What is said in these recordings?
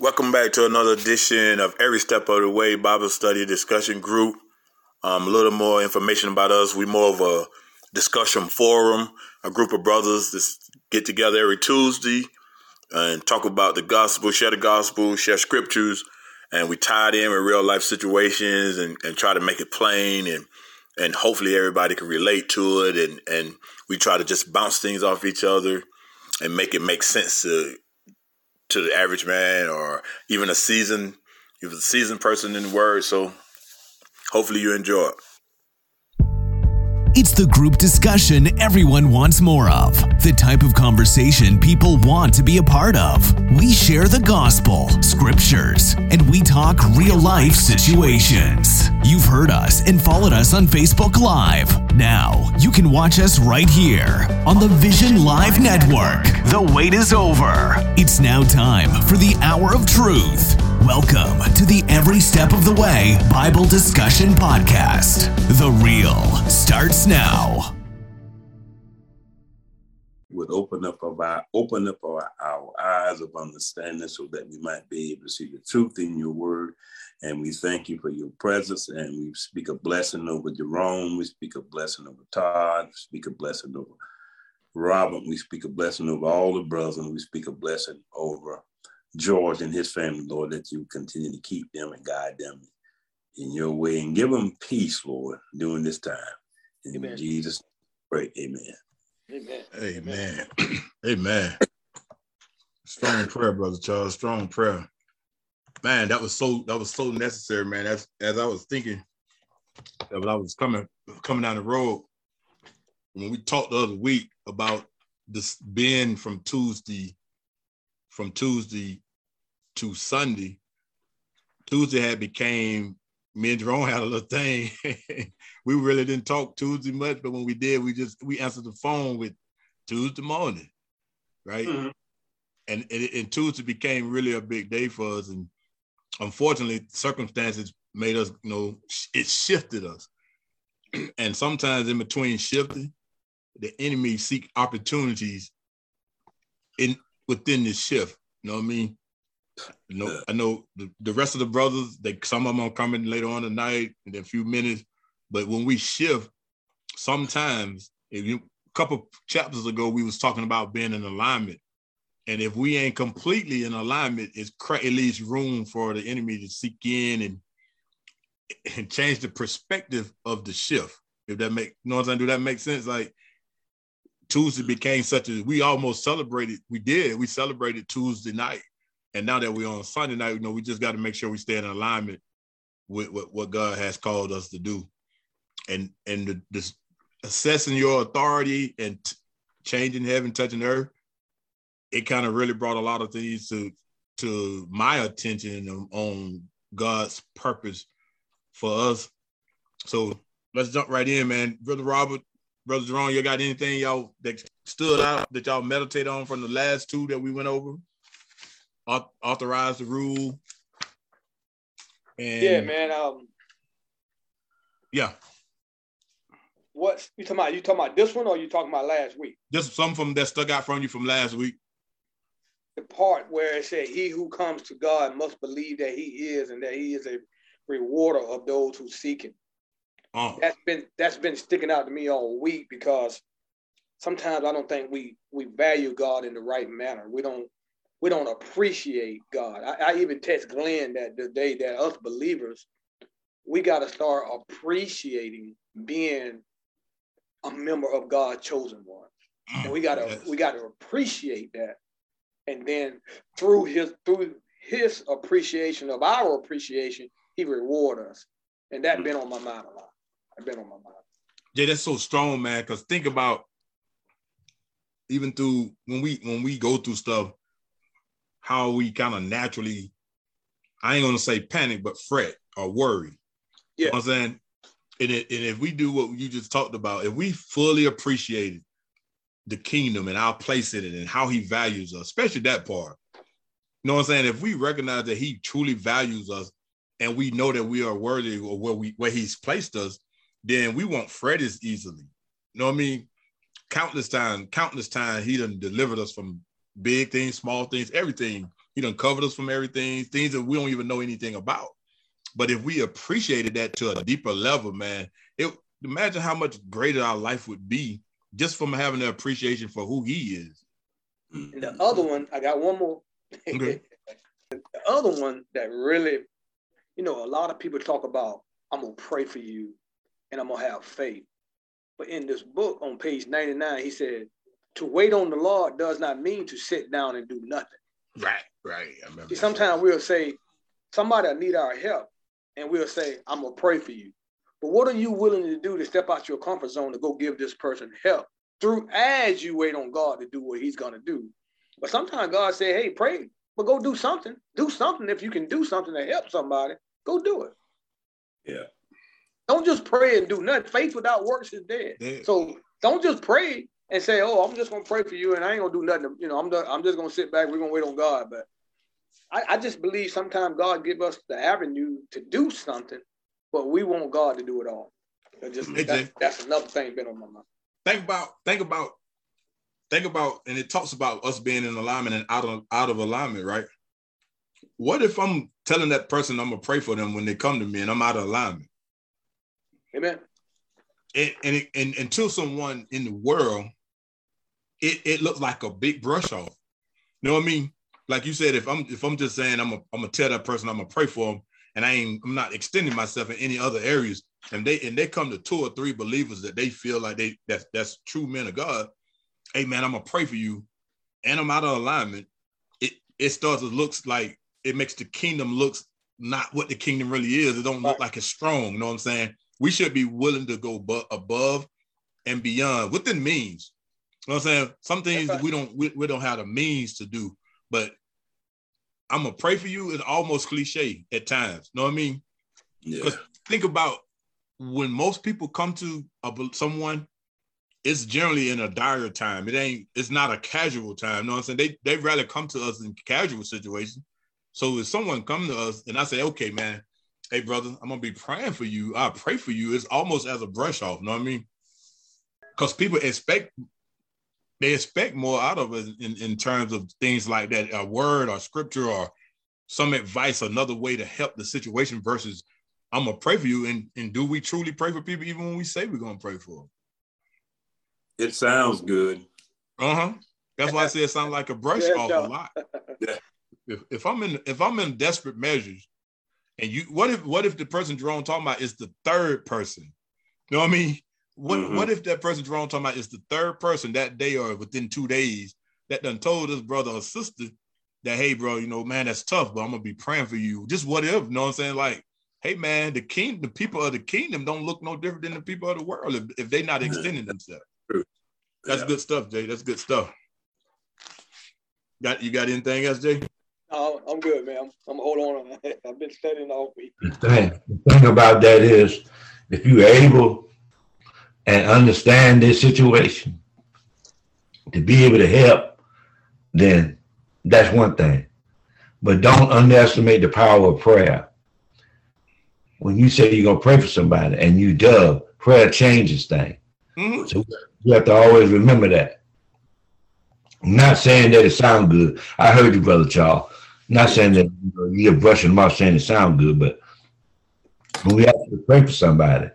Welcome back to another edition of Every Step of the Way Bible Study Discussion Group. Um, a little more information about us. We're more of a discussion forum, a group of brothers that get together every Tuesday and talk about the gospel, share the gospel, share scriptures, and we tie it in with real life situations and, and try to make it plain and and hopefully everybody can relate to it and, and we try to just bounce things off each other and make it make sense to to the average man or even a seasoned even a seasoned person in the word. So hopefully you enjoy it. It's the group discussion everyone wants more of, the type of conversation people want to be a part of. We share the gospel, scriptures, and we talk real life situations. You've heard us and followed us on Facebook Live. Now, you can watch us right here on the Vision Live Network. The wait is over. It's now time for the hour of truth. Welcome to the Every Step of the Way Bible Discussion Podcast. The real starts now. Would open up our open up our, our eyes of understanding so that we might be able to see the truth in your word. And we thank you for your presence. And we speak a blessing over Jerome. We speak a blessing over Todd. We speak a blessing over Robert. We speak a blessing over all the brothers. And we speak a blessing over George and his family, Lord, that you continue to keep them and guide them in your way and give them peace, Lord, during this time. In amen. Jesus, pray, amen. Amen. Amen. Amen. Strong prayer, brother Charles. Strong prayer. Man, that was so that was so necessary, man. As as I was thinking that when I was coming coming down the road, when we talked the other week about this being from Tuesday, from Tuesday to Sunday, Tuesday had became me and Jerome had a little thing. we really didn't talk Tuesday much, but when we did, we just we answered the phone with Tuesday morning, right? Mm-hmm. And, and, and Tuesday became really a big day for us. And unfortunately, circumstances made us, you know, it shifted us. and sometimes in between shifting, the enemy seek opportunities in within this shift. You know what I mean? You know, I know the, the rest of the brothers, they some of them are coming later on tonight in a few minutes. But when we shift, sometimes if you a couple chapters ago, we was talking about being in alignment. And if we ain't completely in alignment, it's it leaves room for the enemy to seek in and and change the perspective of the shift. If that make you know what I'm saying? Do that make sense? Like Tuesday became such a we almost celebrated, we did, we celebrated Tuesday night and now that we're on Sunday night, you know, we just got to make sure we stay in alignment with, what God has called us to do. And and the, this assessing your authority and t- changing heaven, touching earth, it kind of really brought a lot of things to to my attention on, on God's purpose for us. So let's jump right in, man. Brother Robert, Brother Jerome, you got anything y'all that stood out that y'all meditate on from the last two that we went over? Authorize the rule. And yeah, man. Um, yeah. What you talking about? You talking about this one, or you talking about last week? Just some from that stuck out from you from last week. The part where it said, "He who comes to God must believe that He is, and that He is a rewarder of those who seek Him." Oh. That's been that's been sticking out to me all week because sometimes I don't think we we value God in the right manner. We don't we don't appreciate God. I, I even text Glenn that the day that us believers, we got to start appreciating being a member of God's chosen one. And we gotta yes. we gotta appreciate that. And then through his through his appreciation of our appreciation, he reward us. And that mm-hmm. been on my mind a lot. I've been on my mind. Yeah, that's so strong, man. Because think about even through when we when we go through stuff, how we kind of naturally, I ain't gonna say panic, but fret or worry. Yeah. You know I'm saying? And, it, and if we do what you just talked about, if we fully appreciated the kingdom and our place in it and how he values us, especially that part. You know what I'm saying? If we recognize that he truly values us and we know that we are worthy of where we where he's placed us, then we won't fret as easily. You know what I mean? Countless times, countless times he done delivered us from big things, small things, everything He done covered us from everything, things that we don't even know anything about. But if we appreciated that to a deeper level, man, it imagine how much greater our life would be just from having the appreciation for who he is. And the other one, I got one more. Okay. the other one that really, you know, a lot of people talk about, I'm gonna pray for you and I'm gonna have faith. But in this book on page 99, he said, to wait on the Lord does not mean to sit down and do nothing. Right, right. See, sometimes we'll say, somebody need our help, and we'll say, I'm gonna pray for you. But what are you willing to do to step out your comfort zone to go give this person help through as you wait on God to do what He's gonna do? But sometimes God say, "Hey, pray, but go do something. Do something if you can do something to help somebody. Go do it." Yeah. Don't just pray and do nothing. Faith without works is dead. Yeah. So don't just pray and say, "Oh, I'm just gonna pray for you, and I ain't gonna do nothing." You know, I'm I'm just gonna sit back. We're gonna wait on God. But I, I just believe sometimes God give us the avenue to do something but we want God to do it all. just that's, that's another thing been on my mind. Think about think about think about and it talks about us being in alignment and out of out of alignment, right? What if I'm telling that person I'm gonna pray for them when they come to me and I'm out of alignment? Amen. And and, it, and until someone in the world, it, it looks like a big brush off. You know what I mean? Like you said, if I'm if I'm just saying I'm a, I'm gonna tell that person I'm gonna pray for them, and I ain't I'm not extending myself in any other areas. And they and they come to two or three believers that they feel like they that's that's true men of God. Hey man, I'm gonna pray for you, and I'm out of alignment. It it starts to looks like it makes the kingdom looks not what the kingdom really is. It don't look like it's strong. You know what I'm saying? We should be willing to go bu- above and beyond within means. You know what I'm saying? Some things we don't we, we don't have the means to do, but I'm gonna pray for you is almost cliche at times. Know what I mean? Because yeah. think about when most people come to a, someone, it's generally in a dire time. It ain't. It's not a casual time. You know what I'm saying? They they rather come to us in casual situations. So if someone come to us and I say, okay, man, hey brother, I'm gonna be praying for you. I pray for you. It's almost as a brush off. You know what I mean? Because people expect they expect more out of us in, in terms of things like that, a word or scripture or some advice, another way to help the situation versus I'm gonna pray for you. And, and do we truly pray for people even when we say we're gonna pray for them? It sounds good. Uh-huh. That's why I say it sounds like a brush off a lot. Yeah. If, if I'm in if I'm in desperate measures, and you what if what if the person Jerome talking about is the third person? You know what I mean? What mm-hmm. what if that person Jerome talking about is the third person that day or within two days that done told his brother or sister that, hey, bro, you know, man, that's tough, but I'm gonna be praying for you. Just what if, you know what I'm saying? Like, hey man, the king, the people of the kingdom don't look no different than the people of the world if, if they're not extending themselves. That's yeah. good stuff, Jay. That's good stuff. Got you got anything else, Jay? No, I'm good, man. I'm, I'm hold on. I've been studying all week. The thing, the thing about that is, if you're able and understand this situation to be able to help, then that's one thing. But don't underestimate the power of prayer. When you say you're gonna pray for somebody and you do, prayer changes things. Mm-hmm. So you have to always remember that. I'm not saying that it sounds good. I heard you, brother Charles. I'm not saying that you know, you're brushing them off saying it sounds good, but when we have to pray for somebody,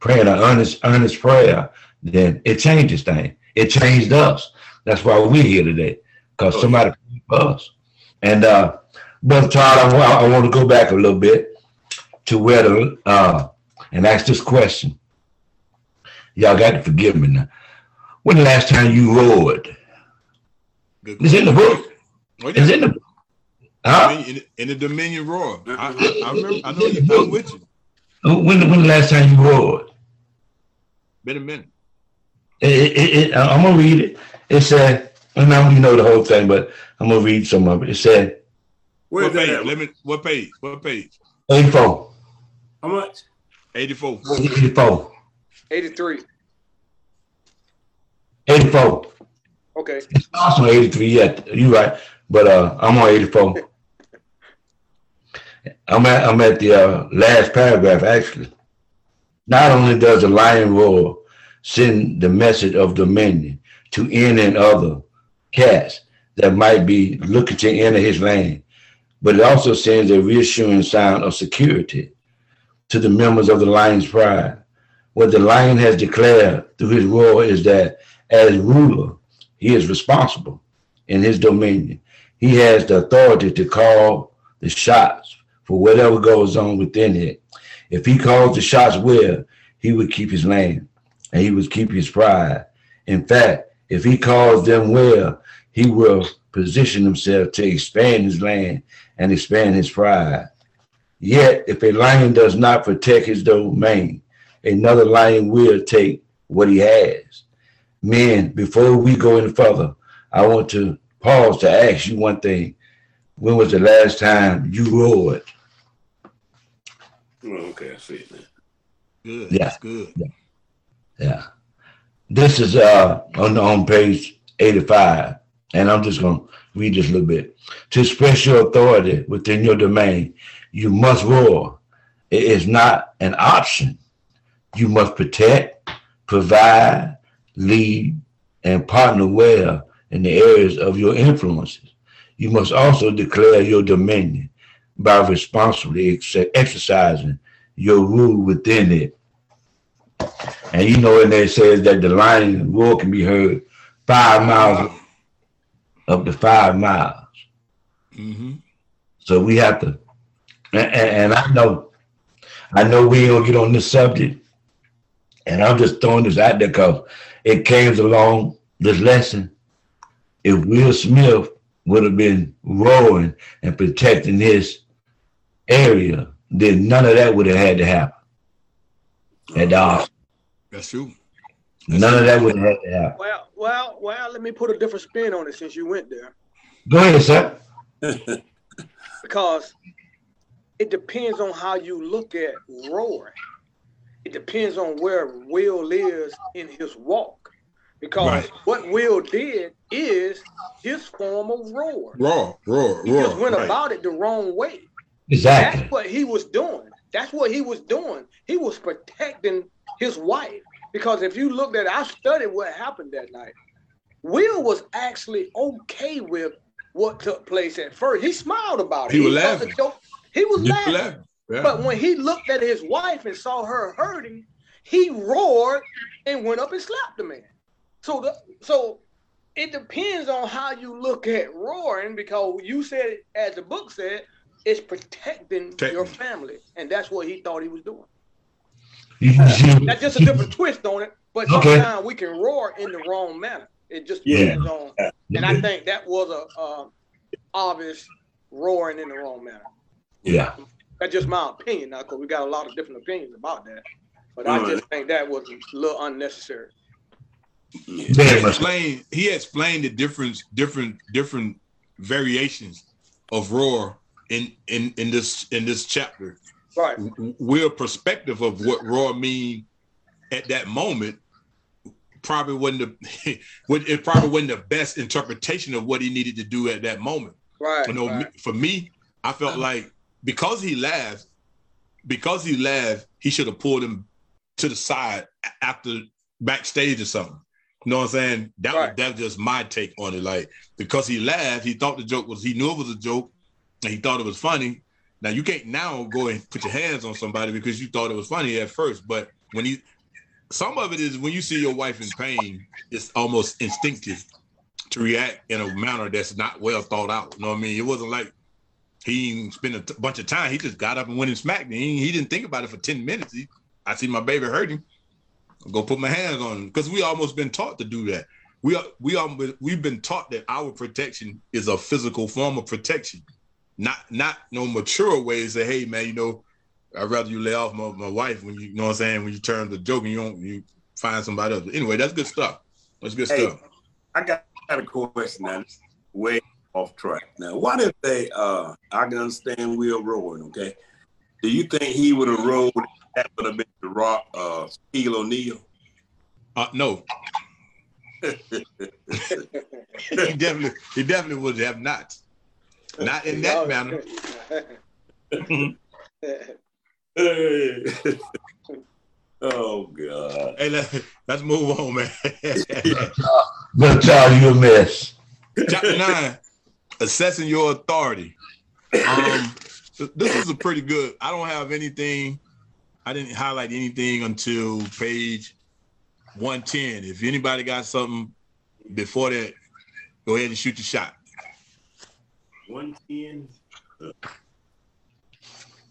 praying an earnest, earnest prayer, then it changes things. It changed us. That's why we're here today, because oh, somebody prayed for us. And uh, Brother Todd, I, I, want to go back a little bit to where the uh, and ask this question. Y'all got to forgive me now. When the last time you roared? It's in the book. Oh, yeah. It's in the book. Huh? In, in, the Dominion Roar. I, I, I remember. I know you. I'm with you. When, when the last time you roared? Been a minute. It, it, it, I'm gonna read it. It said, and now you know the whole thing, but I'm gonna read some of it. It said, what page? Let me. What page? What page? 84. How much? 84. 84. 83. 84. Okay. It's also 83 yet. you're right. But uh I'm on 84. I'm at I'm at the uh, last paragraph actually. Not only does the lion roar send the message of dominion to in and other cats, that might be looking to enter his land, but it also sends a reassuring sound of security to the members of the lion's pride. What the lion has declared through his roar is that as ruler, he is responsible in his dominion. He has the authority to call the shots for whatever goes on within it. If he calls the shots well, he would keep his land and he would keep his pride. In fact, if he calls them well, he will position himself to expand his land and expand his pride. Yet, if a lion does not protect his domain, another lion will take what he has. Men, before we go any further, I want to pause to ask you one thing. When was the last time you roared? Oh, okay, I see it now. Good. Yeah. That's good. Yeah. This is uh on on page 85, and I'm just gonna read this a little bit. To express your authority within your domain, you must roar. It is not an option. You must protect, provide, lead, and partner well in the areas of your influences. You must also declare your dominion by responsibly ex- exercising your rule within it. And you know, and they says that the lion roar can be heard five miles up to five miles. Mm-hmm. So we have to, and, and I know, I know we gonna get on this subject, and I'm just throwing this out there because it came along this lesson. If Will Smith would have been roaring and protecting his area, then none of that would have had to happen. At all. That's true. None of that would have had to happen. Well, well, well. Let me put a different spin on it since you went there, Go ahead, sir. because it depends on how you look at roaring. It depends on where Will is in his walk, because Right. what Will did is his form of roar. Raw, roar, roar. He just went right. about it the wrong way. Exactly. That's what he was doing. That's what he was doing. He was protecting his wife. Because if you looked at it, I studied what happened that night. Will was actually okay with what took place at first. He smiled about it. He was laughing. He was You laughing. laugh. Yeah. But when he looked at his wife and saw her hurting, he roared and went up and slapped the man. So the so it depends on how you look at roaring because you said, as the book said, it's protecting Protecting. your family, and that's what he thought he was doing. You- you- That's just a different twist on it. But Okay. sometimes we can roar in the wrong manner. It just Yeah. depends on. And I think that was a uh, obvious roaring in the wrong manner. Yeah. That's just my opinion now, because we got a lot of different opinions about that. But I just think that was a little unnecessary. Yeah. He explained he explained the difference different different variations of roar in in in this in this chapter Right. We're perspective of what raw mean at that moment probably wasn't the it probably wasn't the best interpretation of what he needed to do at that moment Right. you know right. for me i felt uh-huh. like because he laughed because he laughed he should have pulled him to the side after backstage or something you know what i'm saying that was that was just my take on it like because he laughed he thought the joke was he knew it was a joke and he thought it was funny now you can't now go and put your hands on somebody because you thought it was funny at first but when you some of it is when you see your wife in pain it's almost instinctive to react in a manner that's not well thought out. You know what I mean? It wasn't like he spent a t- bunch of time. He just got up and went and smacked me. He, he didn't think about it for 10 minutes. He, I see my baby hurting. I'll go put my hands on him. Because we almost been taught to do that. We are we are we've been taught that our protection is a physical form of protection. Not not no mature way to say, hey man, you know, I'd rather you lay off my, my wife when you, you know what I'm saying, when you turn the joke and you don't you find somebody else. Anyway, that's good stuff. That's good Hey, stuff. I got, got a question now. Way off track. Now, what if they? uh I can understand Will rolling. Okay, do you think he would have rolled? That would have been the Rock, uh, Shaquille O'Neal. Uh, no, he definitely he definitely would have not. Not in that manner. oh God! Hey, let, let's move on, man. But Charles, you a mess. Chapter nine, assessing your authority. Um, this is a pretty good. I don't have anything. I didn't highlight anything until page 110. If anybody got something before that, go ahead and shoot your shot. 110.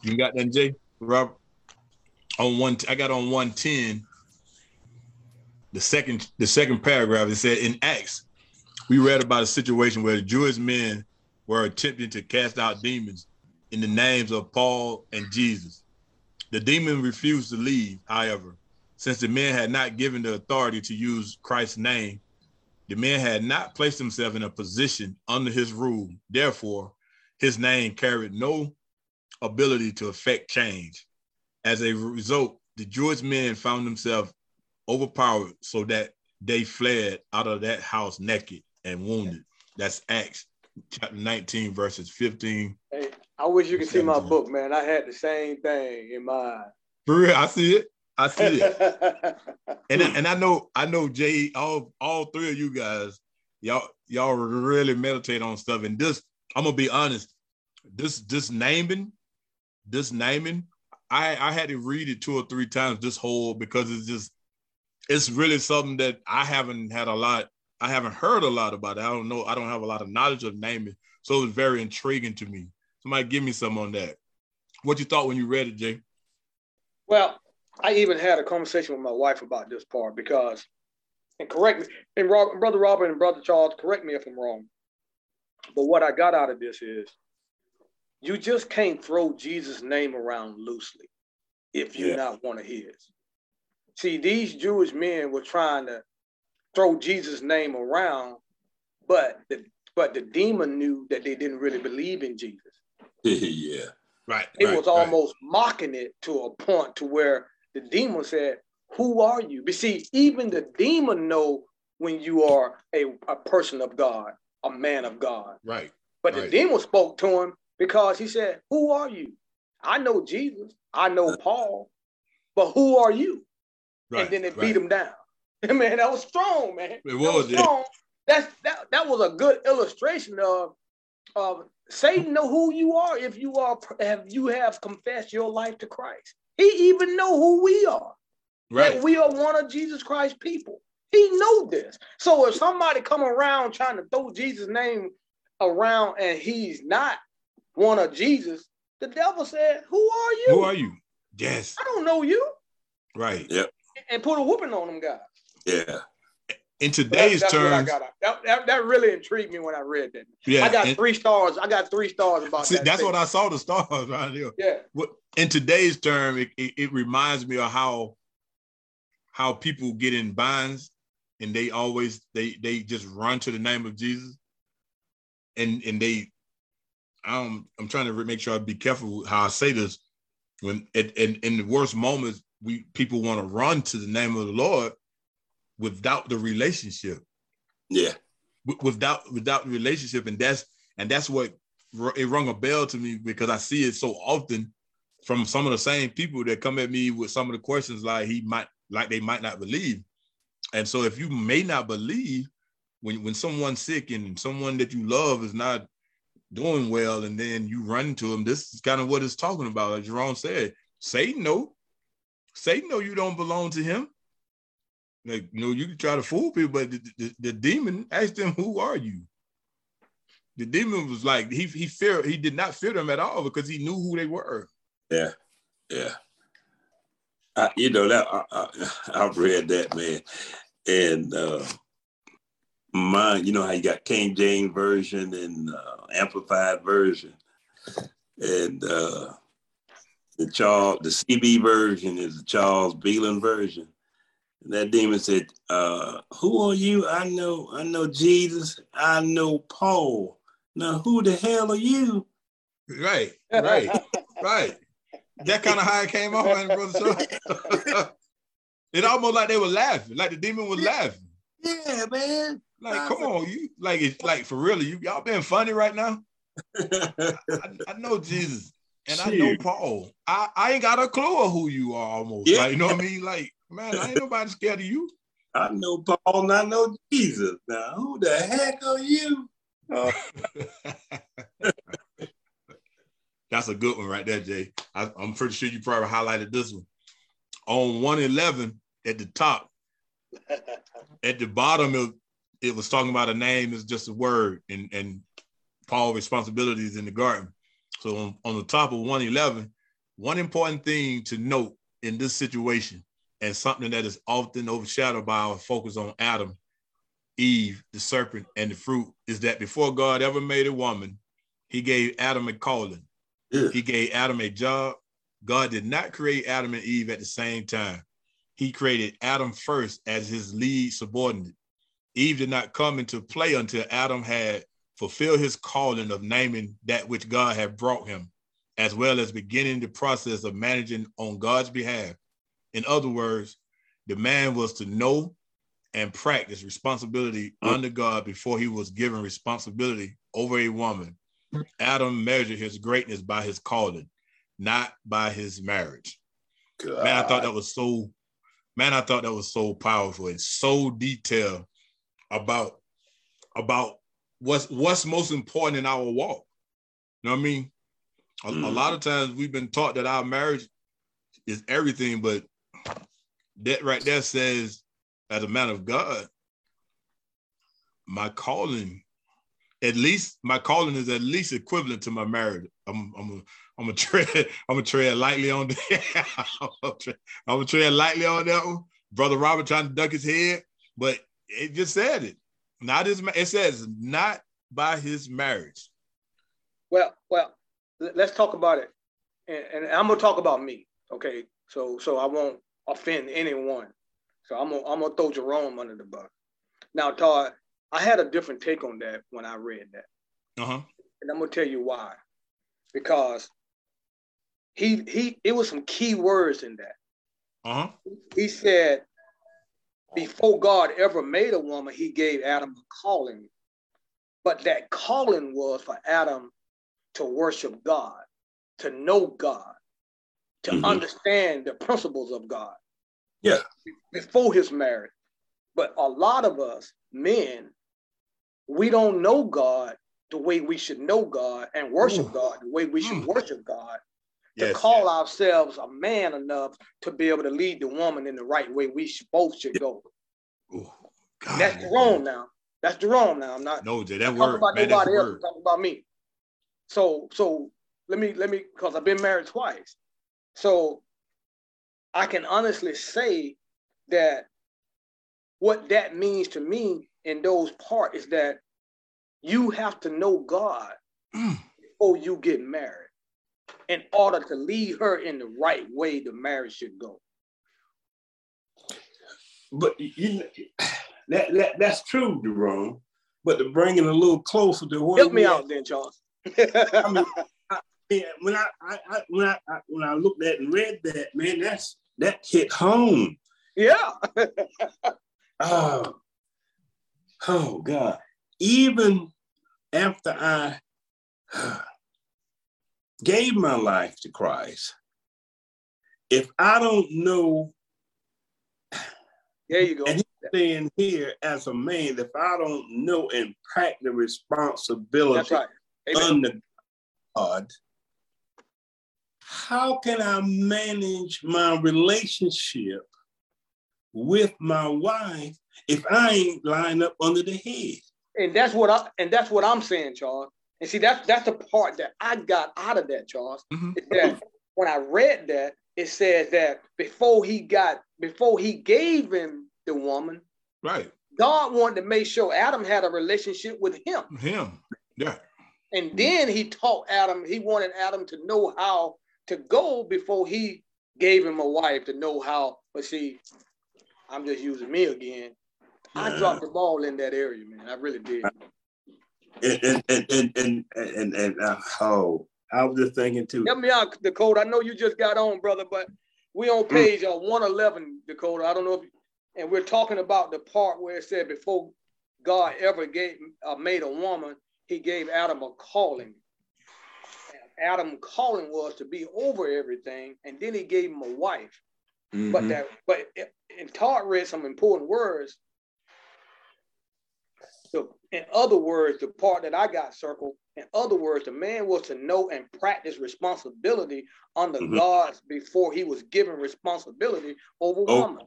You got that, Jay? Rob On one, I got on 110. The second, the second paragraph, it said in Acts, we read about a situation where the Jewish men were attempting to cast out demons in the names of Paul and Jesus. The demon refused to leave, however, since the men had not given the authority to use Christ's name. The men had not placed themselves in a position under his rule. Therefore, his name carried no ability to affect change. As a result, the Jewish men found themselves overpowered so that they fled out of that house naked and wounded. That's Acts chapter 19, verses 15. Hey, I wish you could see my book, man. I had the same thing in mind. For real, I see it. I see it. and and I know I know Jay, all all three of you guys, y'all y'all really meditate on stuff. And this, I'm gonna be honest, this this naming, this naming, I I had to read it two or three times this whole because it's just it's really something that I haven't had a lot, I haven't heard a lot about it. I don't know, I don't have a lot of knowledge of naming. So it's very intriguing to me. Somebody give me some on that. What you thought when you read it, Jay? Well, I even had a conversation with my wife about this part because, and correct me, and Rob, brother Robert and brother Charles, correct me if I'm wrong. But what I got out of this is, you just can't throw Jesus' name around loosely if you're yeah. not one of his. See, these Jewish men were trying to throw Jesus' name around, but the but the demon knew that they didn't really believe in Jesus. yeah. Right. It right, was almost right. mocking it to a point to where the demon said, Who are you? But see, even the demon know when you are a, a person of God, a man of God. Right. But right. the demon spoke to him because he said, Who are you? I know Jesus, I know uh. Paul, but who are you? Right. And then it beat him down. man, that was strong, man. It was, was strong. That's that that was a good illustration of of Satan know who you are if you are have you have confessed your life to Christ. He even know who we are. Right. We are one of Jesus Christ people. He know this. So if somebody come around trying to throw Jesus' name around and he's not one of Jesus, the devil said, Who are you? Who are you? Yes. I don't know you. Right. Yep. And put a whooping on them guys. Yeah. In today's that's, that's terms, that, that, that, really intrigued me when I read that. Yeah, I got and, three stars. I got three stars about see, that. That's thing. what I saw the stars right there. Yeah. In today's term, it, it, it reminds me of how how people get in binds and they always they they just run to the name of Jesus and and they I'm I'm trying to make sure I be careful how I say this when in in the worst moments we people want to run to the name of the Lord without the relationship. Yeah. Without without the relationship, and that's and that's what it rung a bell to me because I see it so often from some of the same people that come at me with some of the questions like he might like they might not believe. And so if you may not believe when when someone's sick and someone that you love is not doing well, and then you run to him, this is kind of what it's talking about. Like Jerome said, Satan no. Satan no you don't belong to him. Like, you know, you can try to fool people, but the, the, the demon asked them, "Who are you?" The demon was like, he he feared, he did not fear them at all because he knew who they were. Yeah, yeah. I, you know that I, have read that man, and uh, mine. You know how you got King James version and uh, amplified version, and uh, the Charles the CB version is the Charles Beelan version that demon said, uh, who are you? I know, I know Jesus. I know Paul. Now who the hell are you? Right, right, right. That kind of how it came off, brother. it almost like they were laughing, like the demon was laughing. Yeah, man. Like, come on, you like it's like for real, you y'all being funny right now. I, I, know Jesus and I know Paul. I, I ain't got a clue of who you are almost. Yeah. Like, you know what I mean? Like, Man, I ain't nobody scared of you. I know Paul and I know Jesus. Now, who the heck are you? Uh, That's a good one right there, Jay. I, am pretty sure you probably highlighted this one. On 111 at the top, at the bottom, it, it was talking about a name is just a word and, and Paul responsibilities in the garden. So on, on the top of 111, one important thing to note in this situation and something that is often overshadowed by our focus on Adam, Eve, the serpent, and the fruit is that before God ever made a woman, he gave Adam a calling. Yeah. He gave Adam a job. God did not create Adam and Eve at the same time. He created Adam first as his lead subordinate. Eve did not come into play until Adam had fulfilled his calling of naming that which God had brought him, as well as beginning the process of managing on God's behalf. In other words, the man was to know and practice responsibility under God before he was given responsibility over a woman. Adam measured his greatness by his calling, not by his marriage. God. Man, I thought that was so. Man, I thought that was so powerful and so detailed about about what's what's most important in our walk. You know what I mean? A, mm. a lot of times we've been taught that our marriage is everything, but that right there says, as a man of God, my calling, at least my calling is at least equivalent to my marriage. I'm I'm a, I'm a tread I'm a tread lightly on that. I'm a tread, lightly on that one. Brother Robert trying to duck his head, but it just said it. Not his. It says not by his marriage. Well, well, let's talk about it, and, and I'm gonna talk about me. Okay, so so I won't offend anyone. So I'm gonna I'm gonna throw Jerome under the bus. Now, Todd, I had a different take on that when I read that. Uh-huh. And I'm gonna tell you why. Because he he it was some key words in that. Uh-huh. He said, before God ever made a woman, he gave Adam a calling. But that calling was for Adam to worship God, to know God, to mm-hmm. understand the principles of God. Yeah. Before his marriage. But a lot of us, men, we don't know God the way we should know God and worship Ooh. God the way we should mm. worship God to yes, call yes. ourselves a man enough to be able to lead the woman in the right way we should, both should go. Ooh, God, That's Jerome now. That's Jerome now. I'm not no that word, about man, nobody else. Talking about me. So so let me let me because I've been married twice. So I can honestly say that what that means to me in those parts is that you have to know God mm. before you get married in order to lead her in the right way the marriage should go. But you know, that, that that's true, Jerome. But to bring it a little closer to what help me out, then, Charles. I mean, I, when I, I, I, when I, I when I looked at and read that, man, that's that hit home. Yeah. oh, oh God. Even after I gave my life to Christ, if I don't know, there you go. And he's saying here as a man, if I don't know and practice the responsibility right. under God, how can I manage my relationship with my wife if I ain't lined up under the head? And that's what I and that's what I'm saying, Charles. And see, that's that's the part that I got out of that, Charles. Mm-hmm. Is that when I read that, it says that before he got before he gave him the woman, right? God wanted to make sure Adam had a relationship with him. Him, yeah. And then he taught Adam. He wanted Adam to know how to go before he gave him a wife to know how. But see, I'm just using me again. I dropped the ball in that area, man. I really did and and and and and, and uh, oh, I was just thinking too. Help me out, Dakota. I know you just got on, brother, but we on mm. page uh, 111, Dakota. I don't know if, and we're talking about the part where it said before God ever gave uh, made a woman, He gave Adam a calling. Adam calling was to be over everything, and then He gave him a wife. Mm-hmm. But that, but and Todd read some important words So, in other words, the part that I got circled, in other words, the man was to know and practice responsibility under mm-hmm. God's before he was given responsibility over oh. woman.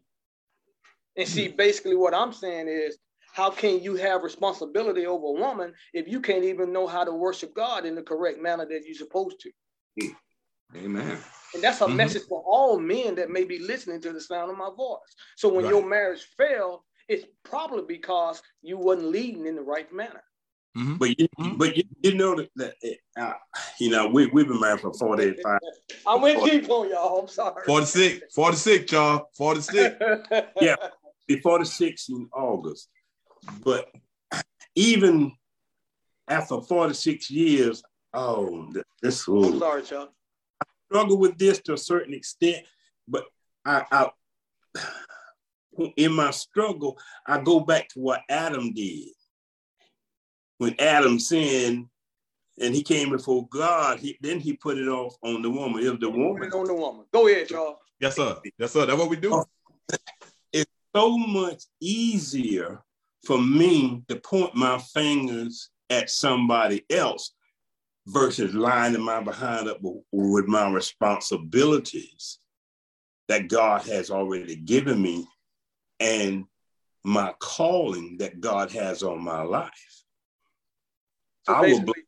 And see, basically, what I'm saying is, how can you have responsibility over a woman if you can't even know how to worship God in the correct manner that you're supposed to? Amen. And that's a mm-hmm. message for all men that may be listening to the sound of my voice. So when right. your marriage failed, it's probably because you wasn't leading in the right manner. Mm-hmm. But you, mm-hmm. but you, you know that, that uh, you know we we've been married for 45. I went deep on y'all. I'm sorry. 46, 46, y'all. 46. yeah, be 46 in August. But even after 46 years, oh, this was. I'm sorry, Chuck. I struggle with this to a certain extent, but I, I in my struggle, I go back to what Adam did. When Adam sinned and he came before God, he, then he put it off on the woman. It was the woman. Put it on the woman. Go ahead, y'all. Yes, sir. Yes, sir. That's what we do. It's so much easier for me to point my fingers at somebody else versus lining my behind up with my responsibilities that God has already given me and my calling that God has on my life. So I will blame,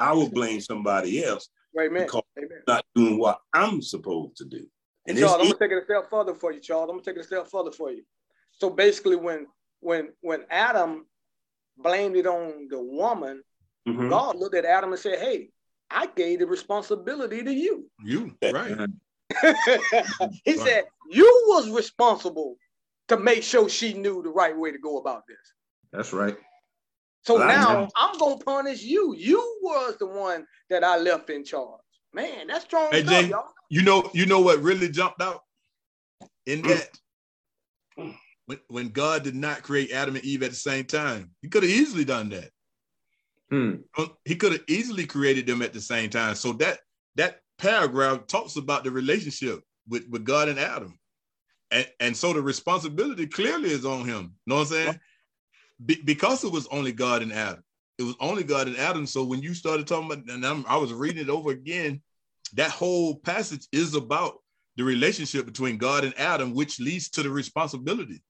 I will blame somebody else right, man. because Amen. not doing what I'm supposed to do. And Charles, I'm gonna take it a step further for you, Charles. I'm gonna take it a step further for you. So basically, when when when Adam blamed it on the woman, mm-hmm. God looked at Adam and said, "Hey, I gave the responsibility to you. You right." he right. said, "You was responsible to make sure she knew the right way to go about this. That's right. So now I'm gonna punish you. You was the one that I left in charge. Man, that's strong hey, stuff, Jay, y'all. You know, you know what really jumped out in that when, when God did not create Adam and Eve at the same time. He could have easily done that. Hmm. He could have easily created them at the same time. So that that paragraph talks about the relationship with, with God and Adam. And, and so the responsibility clearly is on him. You know what I'm saying? Be, because it was only God and Adam. It was only God and Adam. So when you started talking about, and I'm, I was reading it over again, that whole passage is about the relationship between God and Adam, which leads to the responsibility.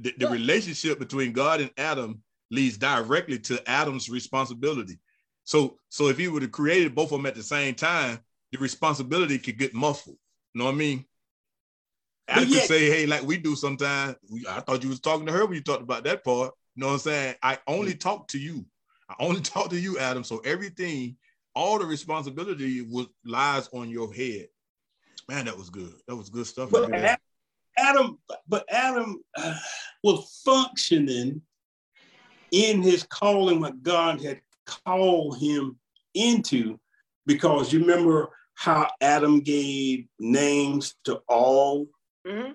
The, the relationship between God and Adam leads directly to Adam's responsibility. So, so if he would have created both of them at the same time, the responsibility could get muffled. You know what I mean? I could say, hey, like we do sometimes. I thought you was talking to her when you talked about that part. You know what I'm saying? I only mm. talk to you. I only talk to you, Adam. So everything, all the responsibility was lies on your head. Man, that was good. That was good stuff. But Adam, but Adam uh, was functioning in his calling what God had called him into, because you remember how Adam gave names to all Mm-hmm.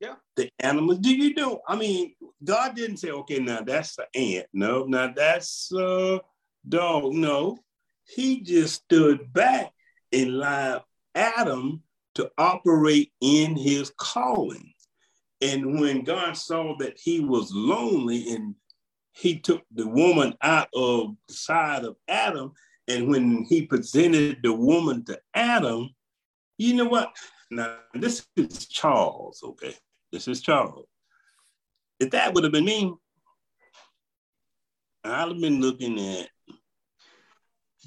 Yeah. The animals. Do you know? I mean, God didn't say, okay, now that's the ant. No, now that's a dog. No. He just stood back and allowed Adam to operate in his calling. And when God saw that he was lonely and he took the woman out of the side of Adam, and when he presented the woman to Adam, you know what? Now, this is Charles, okay? This is Charles. If that would have been me, I'd have been looking at,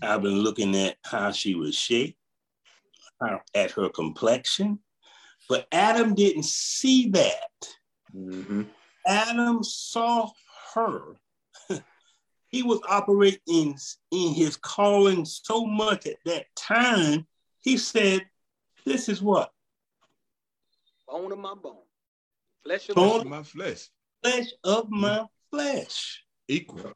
I've been looking at how she was shaped, at her complexion, but Adam didn't see that. Mm-hmm. Adam saw her. he was operating in, in his calling so much at that time. He said, This is what? bone of my bone, flesh of bone my, flesh, flesh of my flesh. Equal.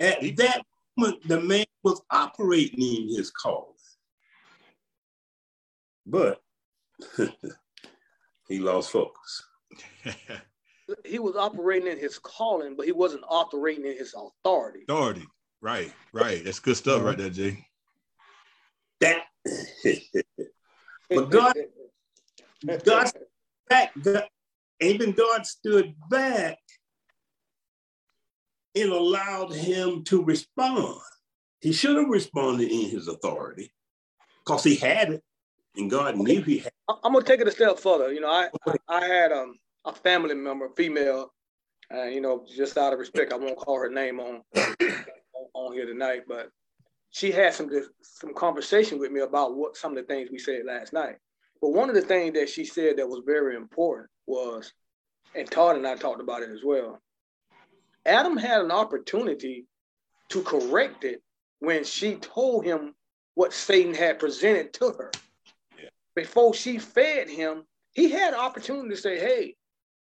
At Equal. that moment, the man was operating in his calling, but he lost focus. he was operating in his calling, but he wasn't operating in his authority. Authority, right, right. That's good stuff, uh-huh. right there, Jay. That, but God, God back, God, even God stood back and allowed him to respond. He should have responded in his authority because he had it and God knew he had. I'm going to take it a step further. You know, I, I had um, a family member, female, uh, you know, just out of respect, I won't call her name on, on here tonight, but she had some some conversation with me about what some of the things we said last night. But one of the things that she said that was very important was, and Todd and I talked about it as well. Adam had an opportunity to correct it when she told him what Satan had presented to her. Before she fed him, he had opportunity to say, Hey,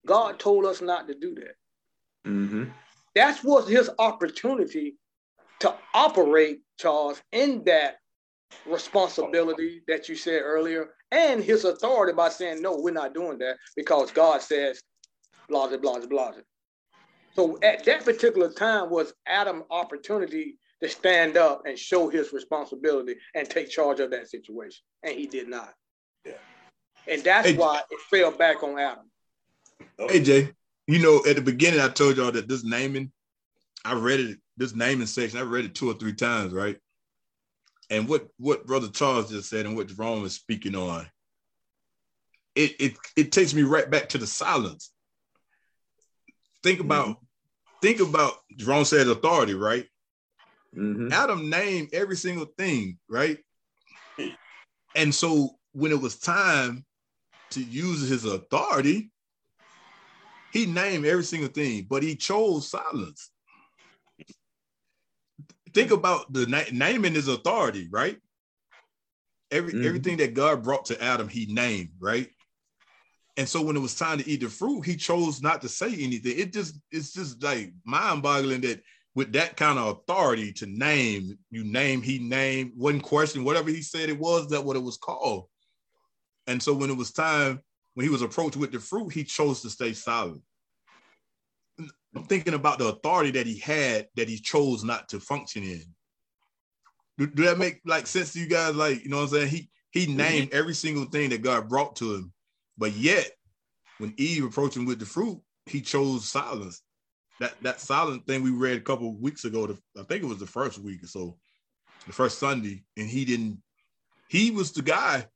God told us not to do that. Mm-hmm. That was his opportunity to operate, Charles, in that responsibility that you said earlier and his authority by saying, No, we're not doing that because God says, blah, blah, blah, blah. So at that particular time was Adam's opportunity to stand up and show his responsibility and take charge of that situation. And he did not. Yeah. And that's hey, why it fell back on Adam. Hey Jay, you know, at the beginning I told y'all that this naming, I read it, this naming section, I read it two or three times, right? And what what Brother Charles just said and what Jerome is speaking on, it it it takes me right back to the silence. Think about mm-hmm. think about Jerome said authority, right? Mm-hmm. Adam named every single thing, right? And so when it was time to use his authority, he named every single thing, but he chose silence. Think about the na- naming his authority, right? Every mm-hmm. everything that God brought to Adam, he named, right? And so when it was time to eat the fruit, he chose not to say anything. It just it's just like mind-boggling that with that kind of authority to name, you name, he named, one question, whatever he said it was, that what it was called. And so when it was time, when he was approached with the fruit, he chose to stay silent. I'm thinking about the authority that he had that he chose not to function in. Do, do that make like sense to you guys? Like, you know what I'm saying? He he mm-hmm. named every single thing that God brought to him, but yet when Eve approached him with the fruit, he chose silence. That that silent thing we read a couple weeks ago, the, I think it was the first week or so, the first Sunday, and he didn't. He was the guy.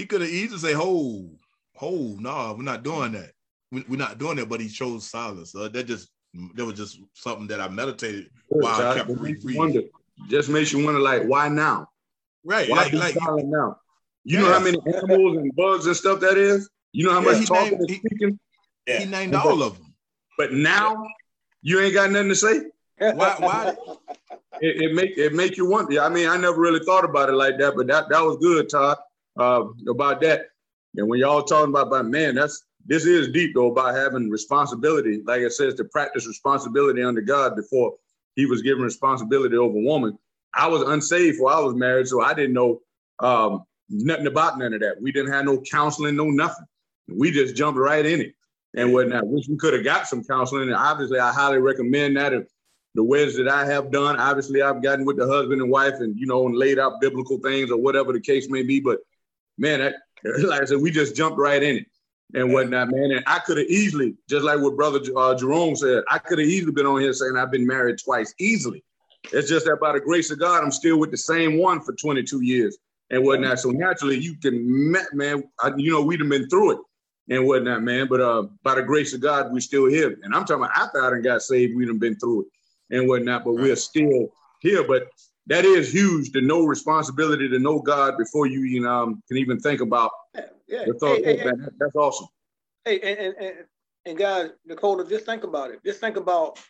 He could have easily say, "Hold, hold, no, nah, we're not doing that." we're not doing that." but he chose silence. Uh, that just that was just something that I meditated while I kept wonder, Just makes you wonder, like, why now? Right, why like, like silent now? You yes. know how many animals and bugs and stuff that is. You know how yeah, much talking named, and speaking. He, he named all of them. But now you ain't got nothing to say. Why? Why? It, it, make it make you wonder. I mean, I never really thought about it like that, but that that was good, Todd, uh, about that. And when y'all talking about, about man, that's this is deep though about having responsibility. Like it says, to practice responsibility under God before he was given responsibility over woman. I was unsaved before I was married, so I didn't know um, nothing about none of that. We didn't have no counseling, no nothing. We just jumped right in it and whatnot. Wish we could have got some counseling. And obviously, I highly recommend that. And the ways that I have done, obviously, I've gotten with the husband and wife and, you know, and laid out biblical things or whatever the case may be. But man, that, like I said, we just jumped right in it and whatnot, man. And I could have easily, just like what Brother uh, Jerome said, I could have easily been on here saying I've been married twice easily. It's just that by the grace of God, I'm still with the same one for 22 years and whatnot. So naturally, you can, man, I, you know, we'd have been through it and whatnot, man. But uh, by the grace of God, we're still here. And I'm talking about after I done got saved, we'd have been through it and whatnot, but we're still here. But that is huge to know responsibility to know God before you, you know, um, can even think about yeah. Thought, hey, hey, hey, that's awesome. Hey, and, and, and guys, Nicola, just think about it. Just think about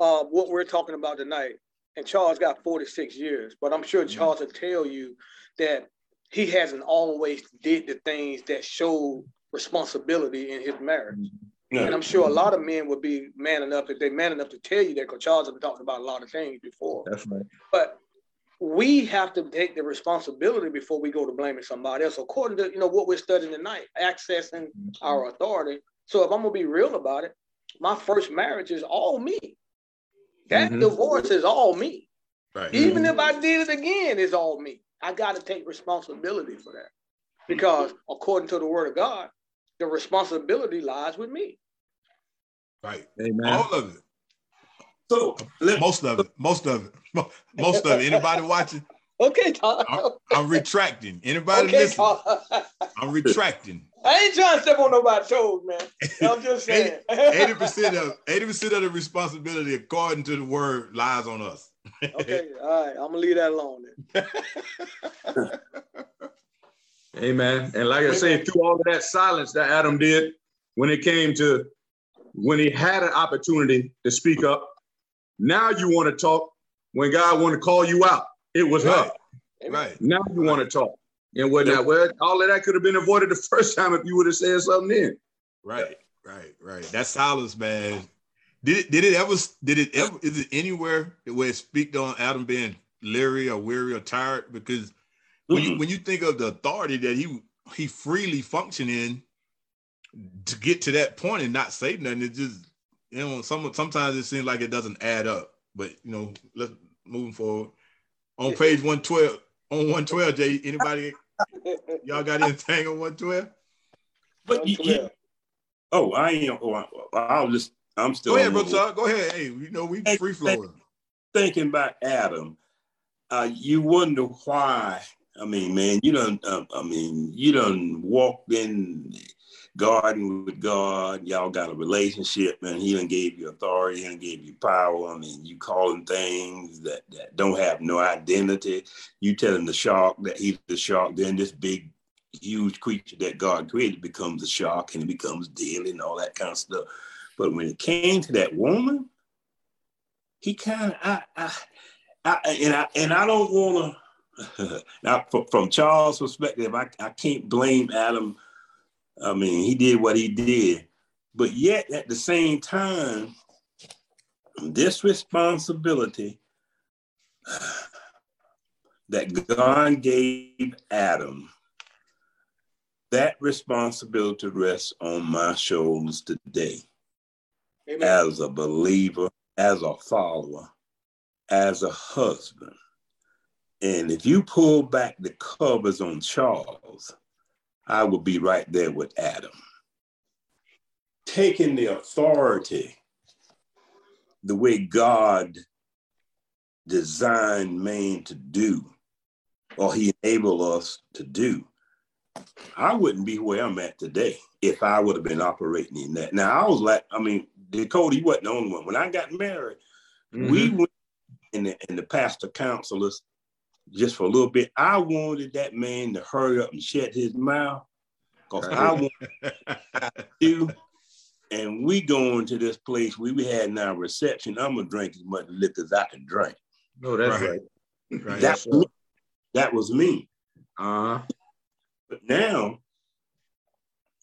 uh, what we're talking about tonight. And Charles got 46 years, but I'm sure mm-hmm. Charles will tell you that he hasn't always did the things that show responsibility in his marriage. Mm-hmm. And I'm sure a lot of men would be man enough if they're man enough to tell you that because Charles has talking about a lot of things before. That's right. But we have to take the responsibility before we go to blaming somebody else. According to you know what we're studying tonight, accessing mm-hmm. our authority. So if I'm gonna be real about it, my first marriage is all me. That mm-hmm. divorce is all me. Right. Even mm-hmm. if I did it again, it's all me. I got to take responsibility for that mm-hmm. because according to the word of God, the responsibility lies with me. Right. Amen. All of it. So most of it, most of it, most of it. Anybody watching? Okay, Tom. I'm, I'm retracting. Anybody okay, listening? I'm retracting. I ain't trying to step on nobody's toes, man. I'm just saying. Eighty percent of eighty percent of the responsibility, according to the word, lies on us. okay, all right. I'm gonna leave that alone then. Amen. And like I say, through all of that silence that Adam did, when it came to when he had an opportunity to speak up, now you want to talk when God want to call you out. It was right. her. Right. Now you want to talk. And what now? Well, all of that could have been avoided the first time if you would have said something then. Right, right, right. That silence, man. Did it did it ever did it ever is it anywhere where it speak on Adam being leery or weary or tired? Because when mm-hmm. you when you think of the authority that he he freely functioned in to get to that point and not say nothing, it just you know, some sometimes it seems like it doesn't add up. But you know, let's moving forward. On page 112, on 112, Jay, anybody y'all got anything on 112? But you, oh, I ain't oh, I'll just I'm still go ahead, brother. Go ahead. Hey, you know we free flowing. Thinking about Adam, uh, you wonder why. I mean, man, you don't. Uh, I mean, you don't walk in garden with God. Y'all got a relationship, man. He done gave you authority, he done gave you power. I mean, you calling things that, that don't have no identity. You telling the shark that he's the shark, then this big, huge creature that God created becomes a shark and it becomes deadly and all that kind of stuff. But when it came to that woman, he kind of, I, I, I, and I, and I don't want to, now from, from Charles' perspective, I, I can't blame Adam I mean, he did what he did. But yet, at the same time, this responsibility that God gave Adam, that responsibility rests on my shoulders today. Amen. As a believer, as a follower, as a husband. And if you pull back the covers on Charles, I will be right there with Adam. Taking the authority the way God designed man to do, or he enabled us to do, I wouldn't be where I'm at today if I would have been operating in that. Now I was like, I mean, Dakota, he wasn't the only one. When I got married, mm-hmm. we went in the, in the pastor counselors just for a little bit. I wanted that man to hurry up and shut his mouth because I want you. And we going to this place we, we had now reception. I'm gonna drink as much liquor as I can drink. No, that's right. right. right. That, me. that was me. Uh-huh. But now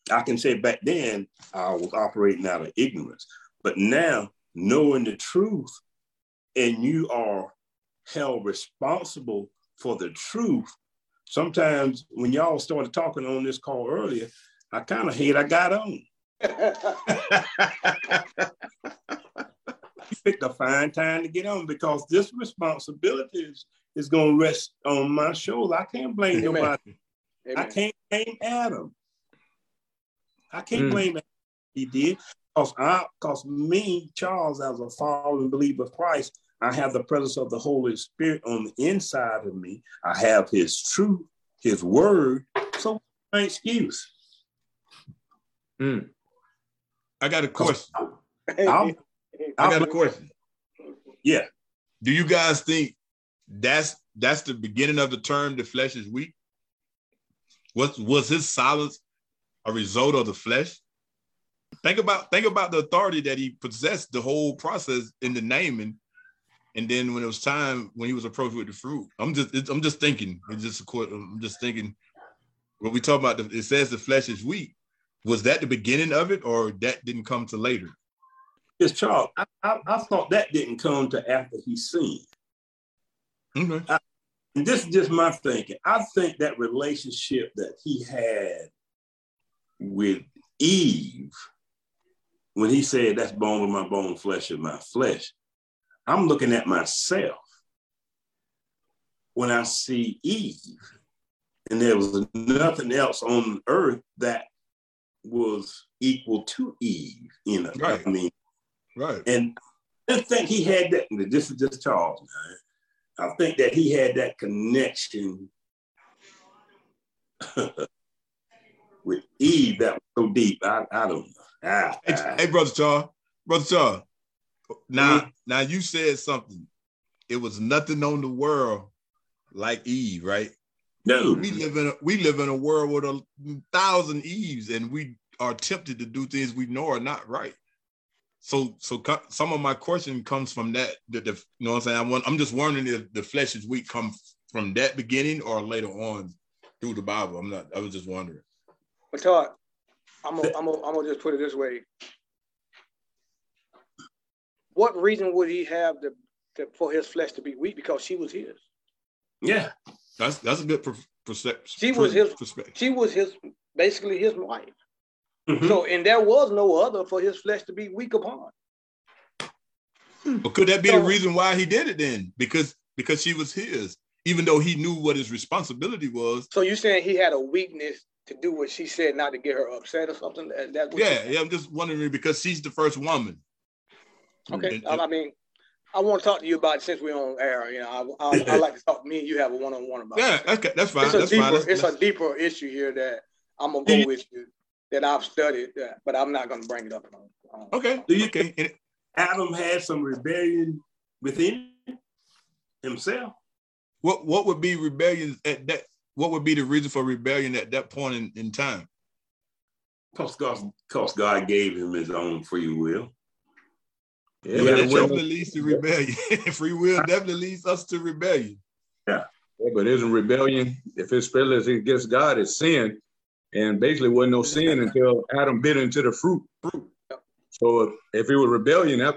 I can say back then I was operating out of ignorance. But now knowing the truth and you are held responsible for the truth, sometimes when y'all started talking on this call earlier, I kind of hate I got on. you picked a fine time to get on because this responsibility is, is going to rest on my shoulders. I can't blame Amen. nobody. Amen. I can't blame Adam. I can't mm. blame Adam. He did. Because I, cause me, Charles, as a following believer of Christ, I have the presence of the Holy Spirit on the inside of me. I have His truth, His word. So, my excuse. Mm. I got a question. i I got a question. Yeah. Do you guys think that's that's the beginning of the term the flesh is weak? Was was his silence a result of the flesh? Think about think about the authority that he possessed the whole process in the naming and then when it was time, when he was approached with the fruit, I'm just I'm just thinking. It's just a I'm just thinking. When we talk about the, it says the flesh is weak. Was that the beginning of it, or that didn't come to later? Yes, Charles. I, I, I thought that didn't come to after he sinned. Okay. I, and this is just my thinking. I think that relationship that he had with Eve, when he said, "That's bone of my bone, flesh of my flesh," I'm looking at myself when I see Eve, and there was nothing else on earth that was equal to Eve, you know. Right. I mean, right. And didn't think he had that. This is just Charles, man. I think that he had that connection with Eve that was so deep. I, I don't know. Hey, hey, brother Charles, brother Charles. Now, mm-hmm. now you said something. It was nothing on the world like Eve, right? No, we live in a, we live in a world with a thousand Eves, and we are tempted to do things we know are not right. So, so some of my question comes from that. The, the you know what I'm saying? I want, I'm just wondering if the flesh is weak come from that beginning or later on through the Bible. I'm not. I was just wondering. But Todd, I'm gonna, I'm gonna, I'm gonna just put it this way. What reason would he have to, to, for his flesh to be weak? Because she was his. Yeah, that's that's a good perception. She was his. She was his basically his wife. Mm-hmm. So, and there was no other for his flesh to be weak upon. But could that be so, the reason why he did it then? Because because she was his, even though he knew what his responsibility was. So you're saying he had a weakness to do what she said, not to get her upset or something? That, yeah, yeah. I'm just wondering because she's the first woman. Okay, and, I mean, I want to talk to you about it since we're on air. You know, I, I, I like to talk to me and you have a one on one about. Yeah, it. okay, that's fine. It's a that's deeper, fine. That's, it's that's... a deeper issue here that I'm gonna go with you that I've studied, that, but I'm not gonna bring it up. On, okay, do you okay? Adam had some rebellion within himself. What what would be rebellion at that? What would be the reason for rebellion at that point in, in time? Because God, because God gave him his own free will. Yeah, yeah that definitely leads to rebellion. free will definitely leads us to rebellion. Yeah. yeah but isn't rebellion, if it's rebellion against God, it's sin. And basically wasn't no sin until Adam bit into the fruit. So if it was rebellion, I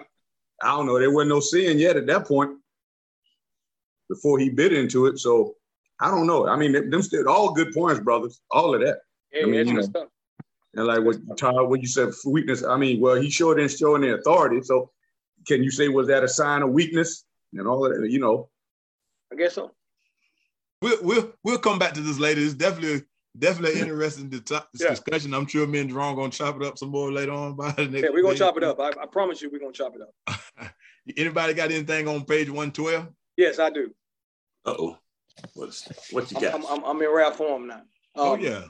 don't know, there wasn't no sin yet at that point before he bit into it. So I don't know. I mean, them still all good points, brothers. All of that. Yeah, I mean, you know, and like what Todd, what you said, weakness. I mean, well, he showed in showing the authority. So can you say was that a sign of weakness and all of that? You know, I guess so. We'll we'll we'll come back to this later. It's definitely definitely interesting to talk, this yeah. discussion. I'm sure me and Jerome gonna chop it up some more later on. By the next yeah, we're gonna chop it up. I, I promise you, we're gonna chop it up. Anybody got anything on page 112? Yes, I do. Uh oh. What's what you got? I'm, I'm, I'm in rare form now. Oh, um, oh yeah.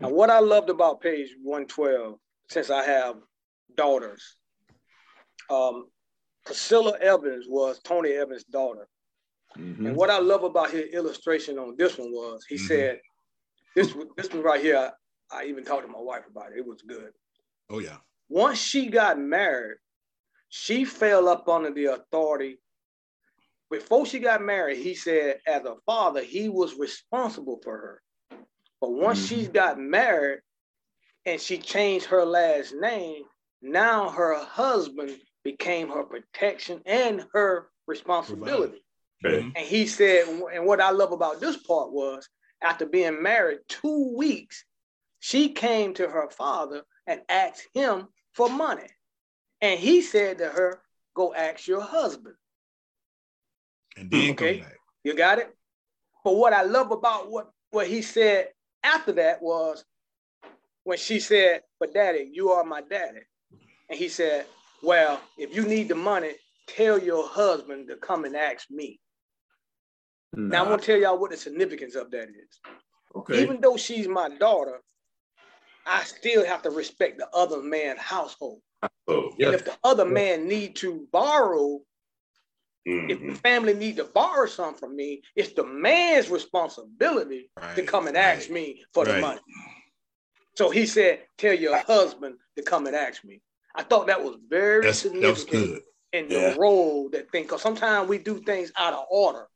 and what I loved about page 112, since I have daughters, um, Priscilla Evans was Tony Evans' daughter. Mm-hmm. And what I love about his illustration on this one was he mm-hmm. said, this this one right here, I, I even talked to my wife about it. It was good. Oh yeah. Once she got married, she fell up under the authority. Before she got married, he said, as a father, he was responsible for her. But once mm-hmm. she got married and she changed her last name, now her husband became her protection and her responsibility. Okay. Mm-hmm. And he said, and what I love about this part was after being married two weeks, she came to her father and asked him for money. And he said to her, Go ask your husband. And then okay, you got it. But what I love about what, what he said after that was when she said, But daddy, you are my daddy. And he said, well, if you need the money, tell your husband to come and ask me. Nah. Now I'm gonna tell y'all what the significance of that is. Okay. Even though she's my daughter, I still have to respect the other man's household. Oh, yeah. And if the other man need to borrow, mm-hmm. if the family need to borrow something from me, it's the man's responsibility right, to come and ask me for right. the money. So he said, tell your husband to come and ask me. I thought that was very That's, significant that in yeah. the role that thing. Because sometimes we do things out of order,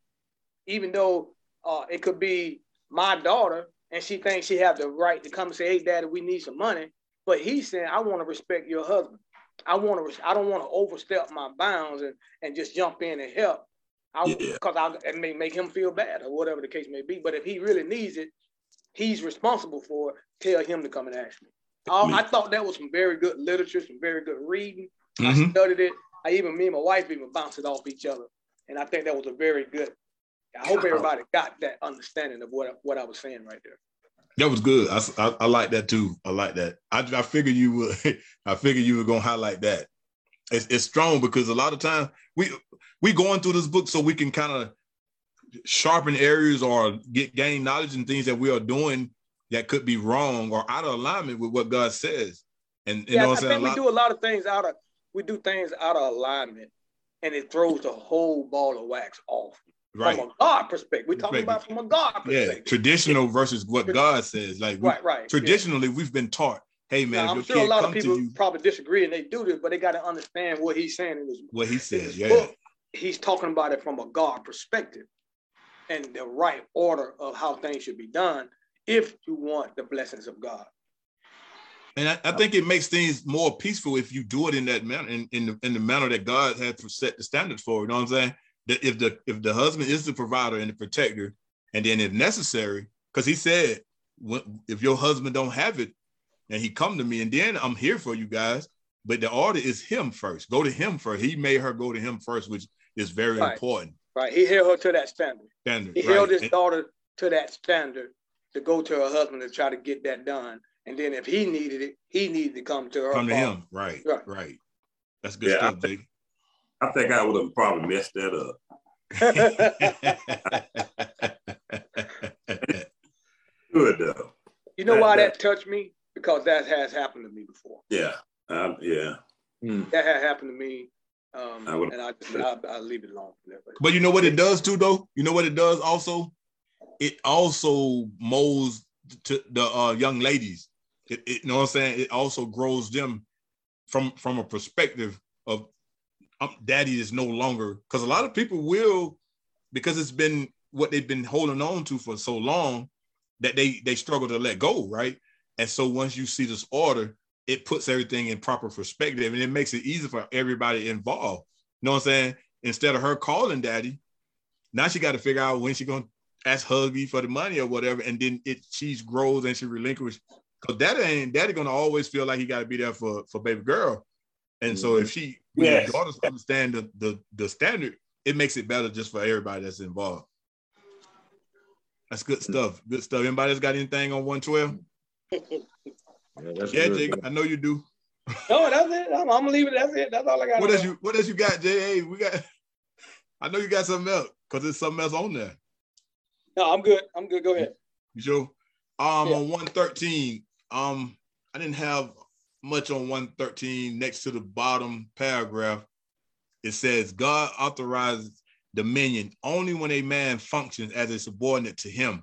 even though uh, it could be my daughter and she thinks she have the right to come and say, "Hey, Daddy, we need some money." But he's saying, "I want to respect your husband. I want to. I don't want to overstep my bounds and and just jump in and help. I because yeah. I it may make him feel bad or whatever the case may be. But if he really needs it, he's responsible for it. Tell him to come and ask me." I, I thought that was some very good literature, some very good reading. Mm-hmm. I studied it. I even me and my wife even bounced it off each other, and I think that was a very good. I hope everybody got that understanding of what what I was saying right there. That was good. I, I, I like that too. I like that. I, I figured you would. I figured you were gonna highlight that. It's, it's strong because a lot of times we we going through this book so we can kind of sharpen areas or get gain knowledge and things that we are doing that could be wrong or out of alignment with what God says. And you yeah, know what I think we do a lot of things out of we do things out of alignment, and it throws the whole ball of wax off. Right. From a God perspective, we're talking about from a God perspective. Yeah, traditional versus what God says. Like, we, right, right. Traditionally, yeah. we've been taught, hey man, now, I'm sure a lot of people probably disagree and they do this, but they got to understand what he's saying in his what he says. Yeah, book. he's talking about it from a God perspective and the right order of how things should be done if you want the blessings of God. And I, I, think it makes things more peaceful if you do it in that manner, in, in the in the manner that God has set the standards for. You know what I'm saying? That if the if the husband is the provider and the protector, and then if necessary, because he said, if your husband don't have it, and he come to me, and then I'm here for you guys. But the order is him first. Go to him first. He made her go to him first, which is very right. important. Right. He held her to that standard. Standard. He right. held his and, daughter to that standard to go to her husband to try to get that done. And then if he needed it, he needed to come to her. Come to him. Right. Right. Right. That's good yeah, stuff, I think, I think I would have probably messed that up. Good though. You know that, why that, that, touched me? Because that has happened to me before. Yeah. Um, yeah. That had happened to me. Um, I and I, I, I leave it alone. But you know what it does too, though. You know what it does also. It also molds to the uh, young ladies. It, it, you know what I'm saying? It also grows them from from a perspective of um, daddy is no longer because a lot of people will because it's been what they've been holding on to for so long that they they struggle to let go, right? And so once you see this order, it puts everything in proper perspective and it makes it easy for everybody involved. You know what I'm saying? Instead of her calling daddy, now she got to figure out when she's gonna ask Huggy for the money or whatever, and then it she grows and she relinquishes. Cause daddy ain't daddy gonna always feel like he got to be there for for baby girl, and so if mm-hmm. she yes. daughters understand the, the the standard, it makes it better just for everybody that's involved. That's good stuff. Good stuff. Anybody's got anything on 112? Yeah, yeah Jake, I know you do. No, that's it. I'm, I'm, gonna leave it. That's it. That's all I got. What else you What else you got, Jay? Hey, we got. I know you got something else because there's something else on there. No, I'm good. I'm good. Go ahead. You sure? Um, yeah. on 113, um, I didn't have much on 113 next to the bottom paragraph. It says God authorizes dominion only when a man functions as a subordinate to him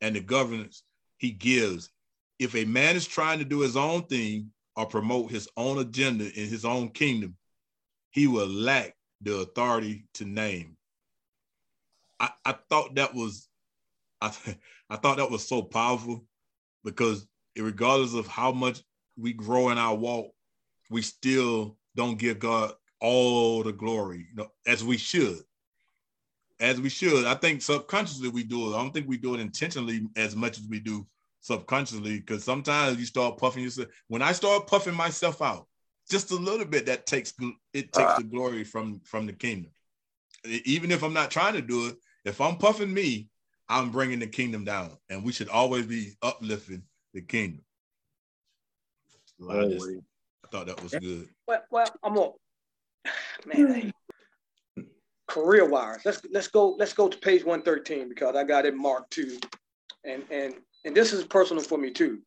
and the governance he gives. If a man is trying to do his own thing or promote his own agenda in his own kingdom, he will lack the authority to name. I, I thought that was I, I thought that was so powerful because regardless of how much we grow in our walk, we still don't give God all the glory, you know, as we should. As we should. I think subconsciously we do it. I don't think we do it intentionally as much as we do subconsciously, because sometimes you start puffing yourself. When I start puffing myself out, just a little bit, that takes it takes uh, the glory from from the kingdom. Even if I'm not trying to do it, if I'm puffing me, I'm bringing the kingdom down, and we should always be uplifting the kingdom. I, just, I thought that was good. Well, well I'm on man. Career wise, let's let's go let's go to page 113 because I got it marked too, and and and this is personal for me too.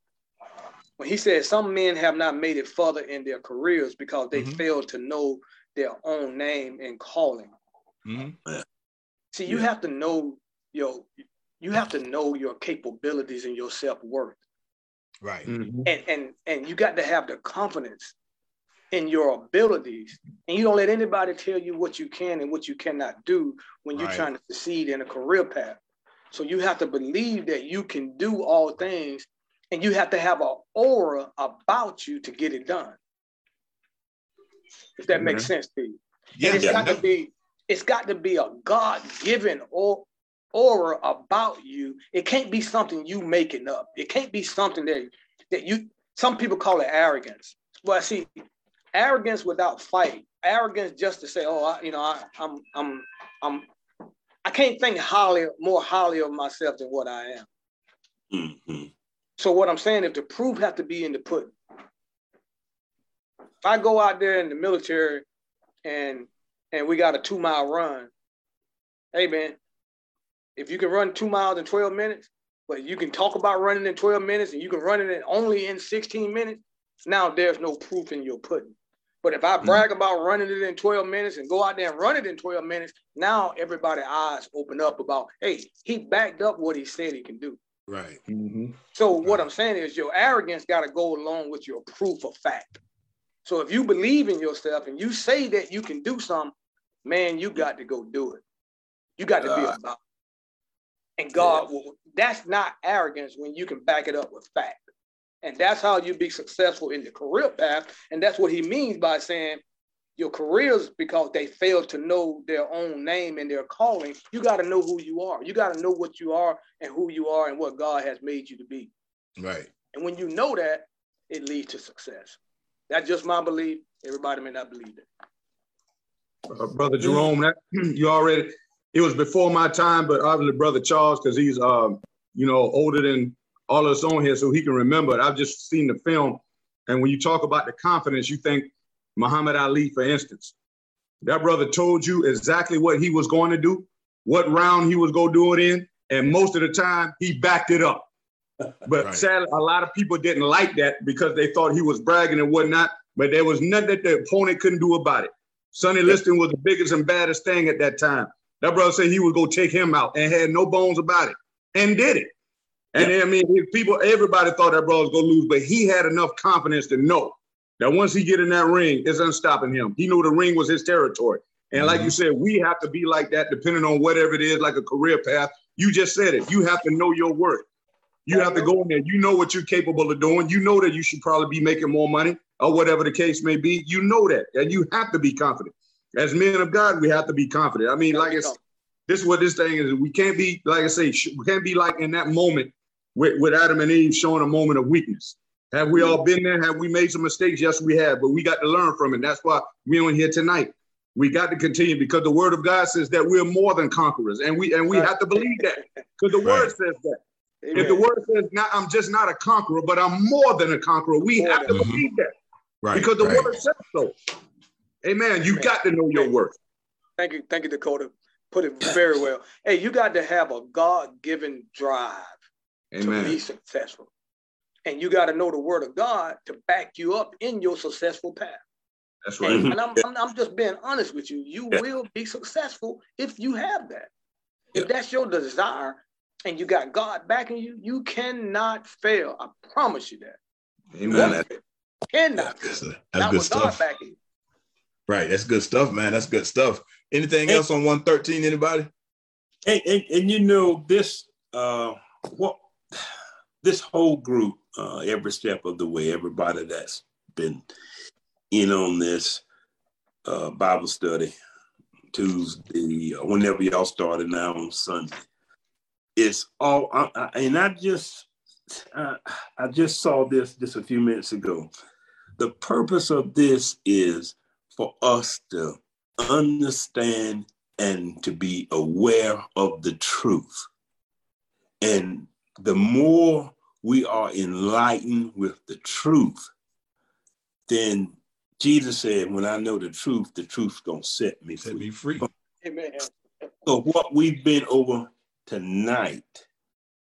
When he says some men have not made it further in their careers because they mm-hmm. failed to know their own name and calling. Mm-hmm. See, you yeah. have to know your you have to know your capabilities and your self worth. Right. Mm-hmm. And and and you got to have the confidence in your abilities. And you don't let anybody tell you what you can and what you cannot do when you're right. trying to succeed in a career path. So you have to believe that you can do all things and you have to have an aura about you to get it done. If that mm-hmm. makes sense to you. Yeah, and it's yeah, got no. to be it's got to be a God-given or aura about you. It can't be something you making up. It can't be something that that you. Some people call it arrogance. Well, I see, arrogance without fight. Arrogance just to say, oh, I, you know, I, I'm, I'm, I'm. I can't think highly, more highly of myself than what I am. Mm-hmm. So what I'm saying, if the proof have to be in the pudding, if I go out there in the military and and we got a two mile run. Hey man, if you can run two miles in 12 minutes, but you can talk about running in 12 minutes and you can run it only in 16 minutes, now there's no proof in your pudding. But if I mm. brag mm-hmm. about running it in 12 minutes and go out there and run it in 12 minutes, now everybody's eyes open up about, hey, he backed up what he said he can do. Right. Mm-hmm. So what I'm saying is your arrogance got to go along with your proof of fact. So if you believe in yourself and you say that you can do something, man, you got to go do it. You got to uh, be about. It. And God yeah. will. That's not arrogance when you can back it up with fact. And that's how you be successful in the career path. And that's what he means by saying your careers because they fail to know their own name and their calling. You got to know who you are. You got to know what you are and who you are and what God has made you to be. Right. And when you know that, it leads to success. That's just my belief. Everybody may not believe it. Uh, Brother Jerome, that, you already, it was before my time, but obviously Brother Charles, because he's, um, you know, older than all of us on here, so he can remember it. I've just seen the film. And when you talk about the confidence, you think Muhammad Ali, for instance. That brother told you exactly what he was going to do, what round he was going to do it in, and most of the time he backed it up. But right. sadly, a lot of people didn't like that because they thought he was bragging and whatnot. But there was nothing that the opponent couldn't do about it. Sonny Liston was the biggest and baddest thing at that time. That brother said he would go take him out and had no bones about it and did it. And yeah. then, I mean, people, everybody thought that brother was gonna lose, but he had enough confidence to know that once he get in that ring, it's unstopping him. He knew the ring was his territory. And mm-hmm. like you said, we have to be like that, depending on whatever it is, like a career path. You just said it. You have to know your worth. You have to go in there. You know what you're capable of doing. You know that you should probably be making more money or whatever the case may be. You know that, and you have to be confident. As men of God, we have to be confident. I mean, like it's this is what this thing is. We can't be like I say. We can't be like in that moment with, with Adam and Eve showing a moment of weakness. Have we all been there? Have we made some mistakes? Yes, we have, but we got to learn from it. That's why we're on here tonight. We got to continue because the word of God says that we're more than conquerors, and we and we have to believe that because the word says that. Amen. If the word says not, I'm just not a conqueror, but I'm more than a conqueror, we more have to mm-hmm. believe that. Right. Because the right. word says so. Amen. You Amen. got to know your worth. Thank you. Thank you, Dakota. Put it very well. Hey, you got to have a God-given drive Amen. to be successful. And you got to know the word of God to back you up in your successful path. That's right. And, and I'm, I'm, I'm, just being honest with you. You yeah. will be successful if you have that. Yeah. If that's your desire and you got God backing you, you cannot fail. I promise you that. Amen. That, cannot. That's, that's good stuff. Right. That's good stuff, man. That's good stuff. Anything else on 113, anybody? And, and, and you know, this uh what this whole group, uh, every step of the way, everybody that's been in on this uh, Bible study Tuesday, uh, whenever y'all started now on Sunday, it's all, I, I, and I just, I, I just saw this just a few minutes ago. The purpose of this is for us to understand and to be aware of the truth. And the more we are enlightened with the truth, then Jesus said, when I know the truth, the truth's gonna set me set free. me free. Amen. So what we've been over tonight,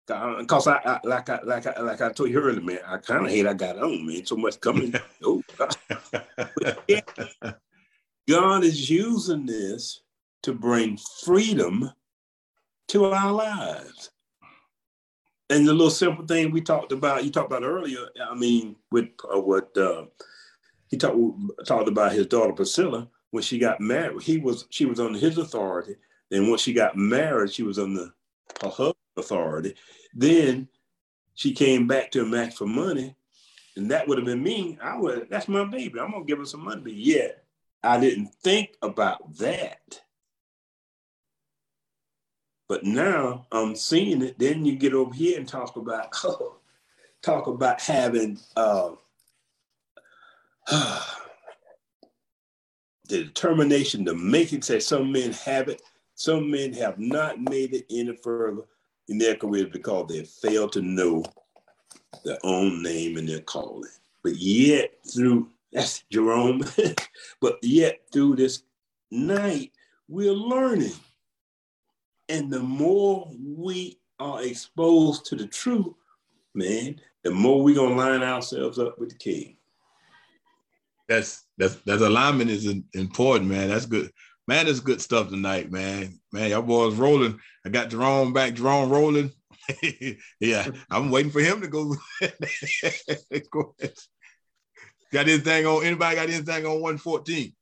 because I, I, like I like I like I told you earlier, man, I kind of hate I got on, man. So much coming. oh, God is using this to bring freedom to our lives and the little simple thing we talked about, you talked about earlier. I mean, with uh, what uh, he talked talked about his daughter Priscilla when she got married. He was she was under his authority. Then once she got married, she was under her husband's authority. Then she came back to him ask for money, and that would have been me. I would. That's my baby. I'm gonna give her some money. But yet, I didn't think about that. But now I'm seeing it. Then you get over here and talk about oh, talk about having uh, the determination to make it. Say some men have it, some men have not made it any further in their career because they failed to know their own name and their calling. But yet, through That's Jerome. but yet through this night, we're learning. And the more we are exposed to the truth, man, the more we're gonna line ourselves up with the king. That's that's that alignment is important, man. That's good. Man, that's good stuff tonight, man. Man, y'all boys rolling. I got Jerome back, Jerome rolling. yeah, I'm waiting for him to go. go got anything on anybody got anything on 114?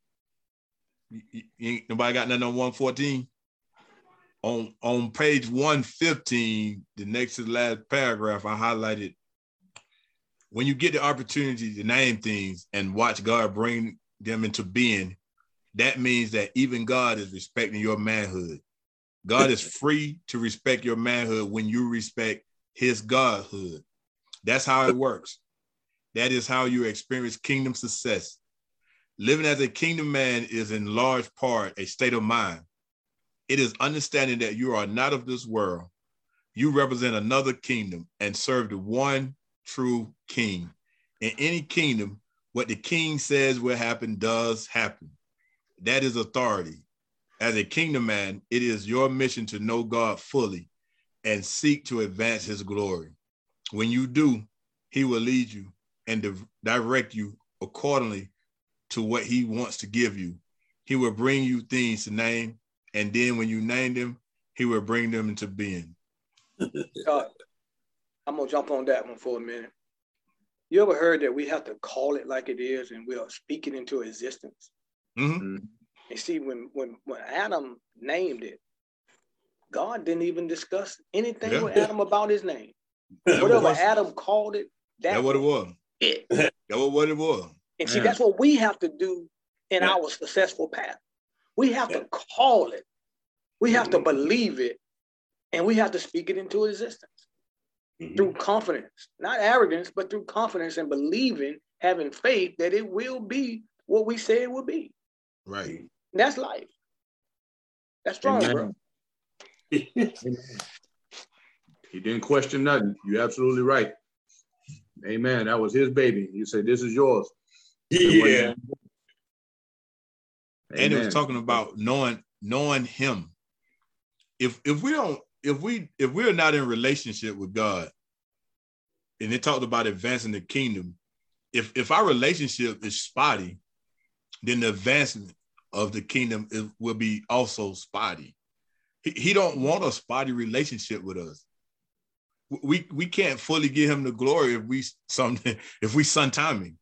nobody got nothing on 114? On on page 115, the next to the last paragraph, I highlighted when you get the opportunity to name things and watch God bring them into being, that means that even God is respecting your manhood. God is free to respect your manhood when you respect his godhood. That's how it works. That is how you experience kingdom success. Living as a kingdom man is in large part a state of mind. It is understanding that you are not of this world. You represent another kingdom and serve the one true king. In any kingdom, what the king says will happen does happen. That is authority. As a kingdom man, it is your mission to know God fully and seek to advance his glory. When you do, he will lead you and direct you accordingly to what he wants to give you. He will bring you things to name, and then when you name them, he will bring them into being. uh, I'm gonna jump on that one for a minute. You ever heard that we have to call it like it is, and we are speaking into existence? Mm-hmm. And see, when when when Adam named it, God didn't even discuss anything yeah. with Adam about his name. Whatever Adam called it, that that's what it was. It. That was what it was. And see, that's what we have to do in yeah. our successful path. We have yeah. to call it. We have mm-hmm. to believe it, and we have to speak it into existence mm-hmm. through confidence, not arrogance, but through confidence and believing, having faith that it will be what we say it will be. Right. That's life. That's strong, Amen. bro. he didn't question nothing. You're absolutely right. Amen. That was his baby. You say, This is yours. Yeah. And it was talking about knowing knowing him. If if we don't if we if we're not in relationship with God, and it talked about advancing the kingdom, if if our relationship is spotty, then the advancement of the kingdom is, will be also spotty. He, he don't want a spotty relationship with us. We we can't fully give him the glory if we some if we sun timing.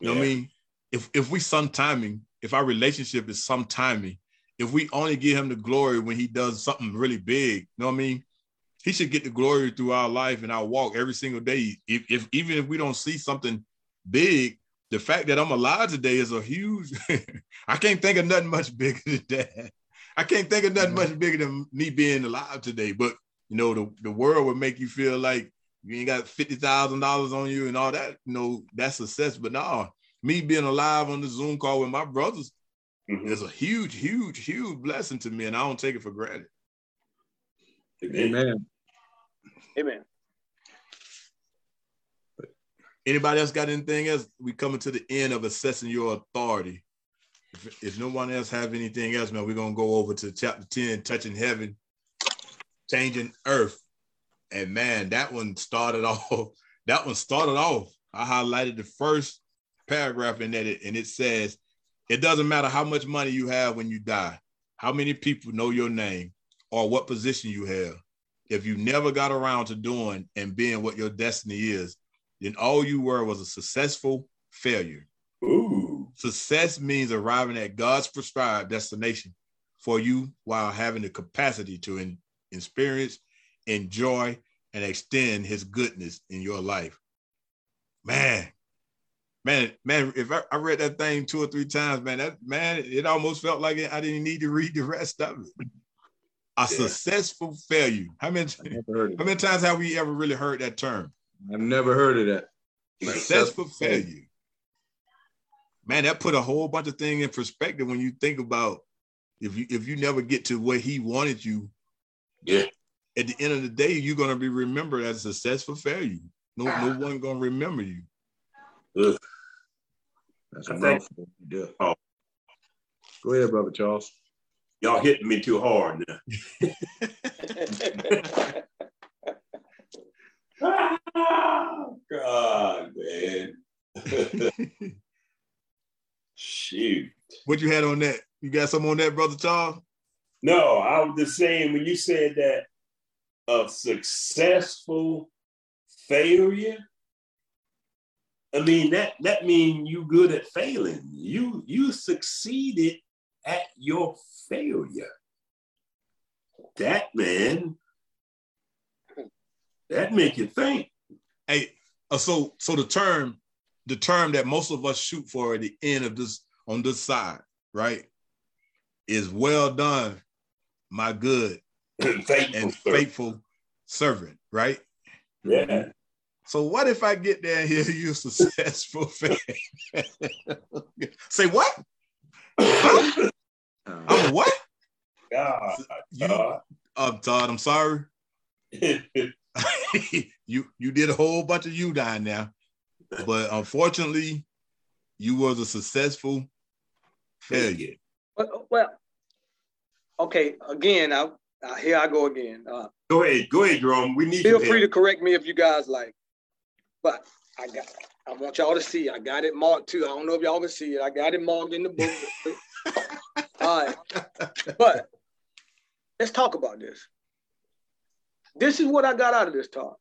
You yeah. know what I mean? If if we sun timing, if our relationship is some timing, if we only give him the glory when he does something really big, you know what I mean? He should get the glory through our life and our walk every single day. If, if even if we don't see something big, the fact that I'm alive today is a huge. I can't think of nothing much bigger than that. I can't think of nothing mm-hmm. much bigger than me being alive today. But you know, the, the world would make you feel like you ain't got fifty thousand dollars on you and all that. You know, that's success. But no, me being alive on the Zoom call with my brothers mm-hmm. is a huge, huge, huge blessing to me, and I don't take it for granted. Amen. Amen. Anybody else got anything else? We coming to the end of assessing your authority. If, if no one else have anything else, man, we're gonna go over to chapter 10, touching heaven, changing earth. And man, that one started off. That one started off. I highlighted the first paragraph in that, and it says, "It doesn't matter how much money you have when you die, how many people know your name, or what position you have. If you never got around to doing and being what your destiny is, then all you were was a successful failure. Ooh. Success means arriving at God's prescribed destination for you while having the capacity to experience, enjoy, and extend his goodness in your life. Man, man, man, if I, I, read that thing two or three times, man, that man, it almost felt like I didn't need to read the rest of it. A yeah. successful failure. How many, how many times have we ever really heard that term? I've never heard of that. Successful failure. Man, that put a whole bunch of things in perspective when you think about if you if you never get to where he wanted you. Yeah. At the end of the day, you're gonna be remembered as a successful failure. No, no ah. one gonna remember you. Ugh. That's a mouthful. Yeah. Oh. Go ahead, brother Charles. Y'all hitting me too hard now. oh, God, man. Shoot. What you had on that? You got some on that, brother Charles? No, I was just saying when you said that a successful failure. I mean that that means you good at failing. You you succeeded at your failure. That man, that make you think. Hey, uh, so so the term, the term that most of us shoot for at the end of this on this side, right, is well done, my good faithful and faithful servant, right? Yeah. So what if I get there and hear you successful fan? Say what? I'm what? God, you, I'm Todd. I'm sorry. you you did a whole bunch of you dying now, but unfortunately, you was a successful failure. Well, well okay. Again, I, I here I go again. Uh, go ahead, go ahead, Jerome. We need. Feel free to correct me if you guys like, but I got. I want y'all to see. I got it marked too. I don't know if y'all can see it. I got it marked in the book. All right. But let's talk about this. This is what I got out of this talk.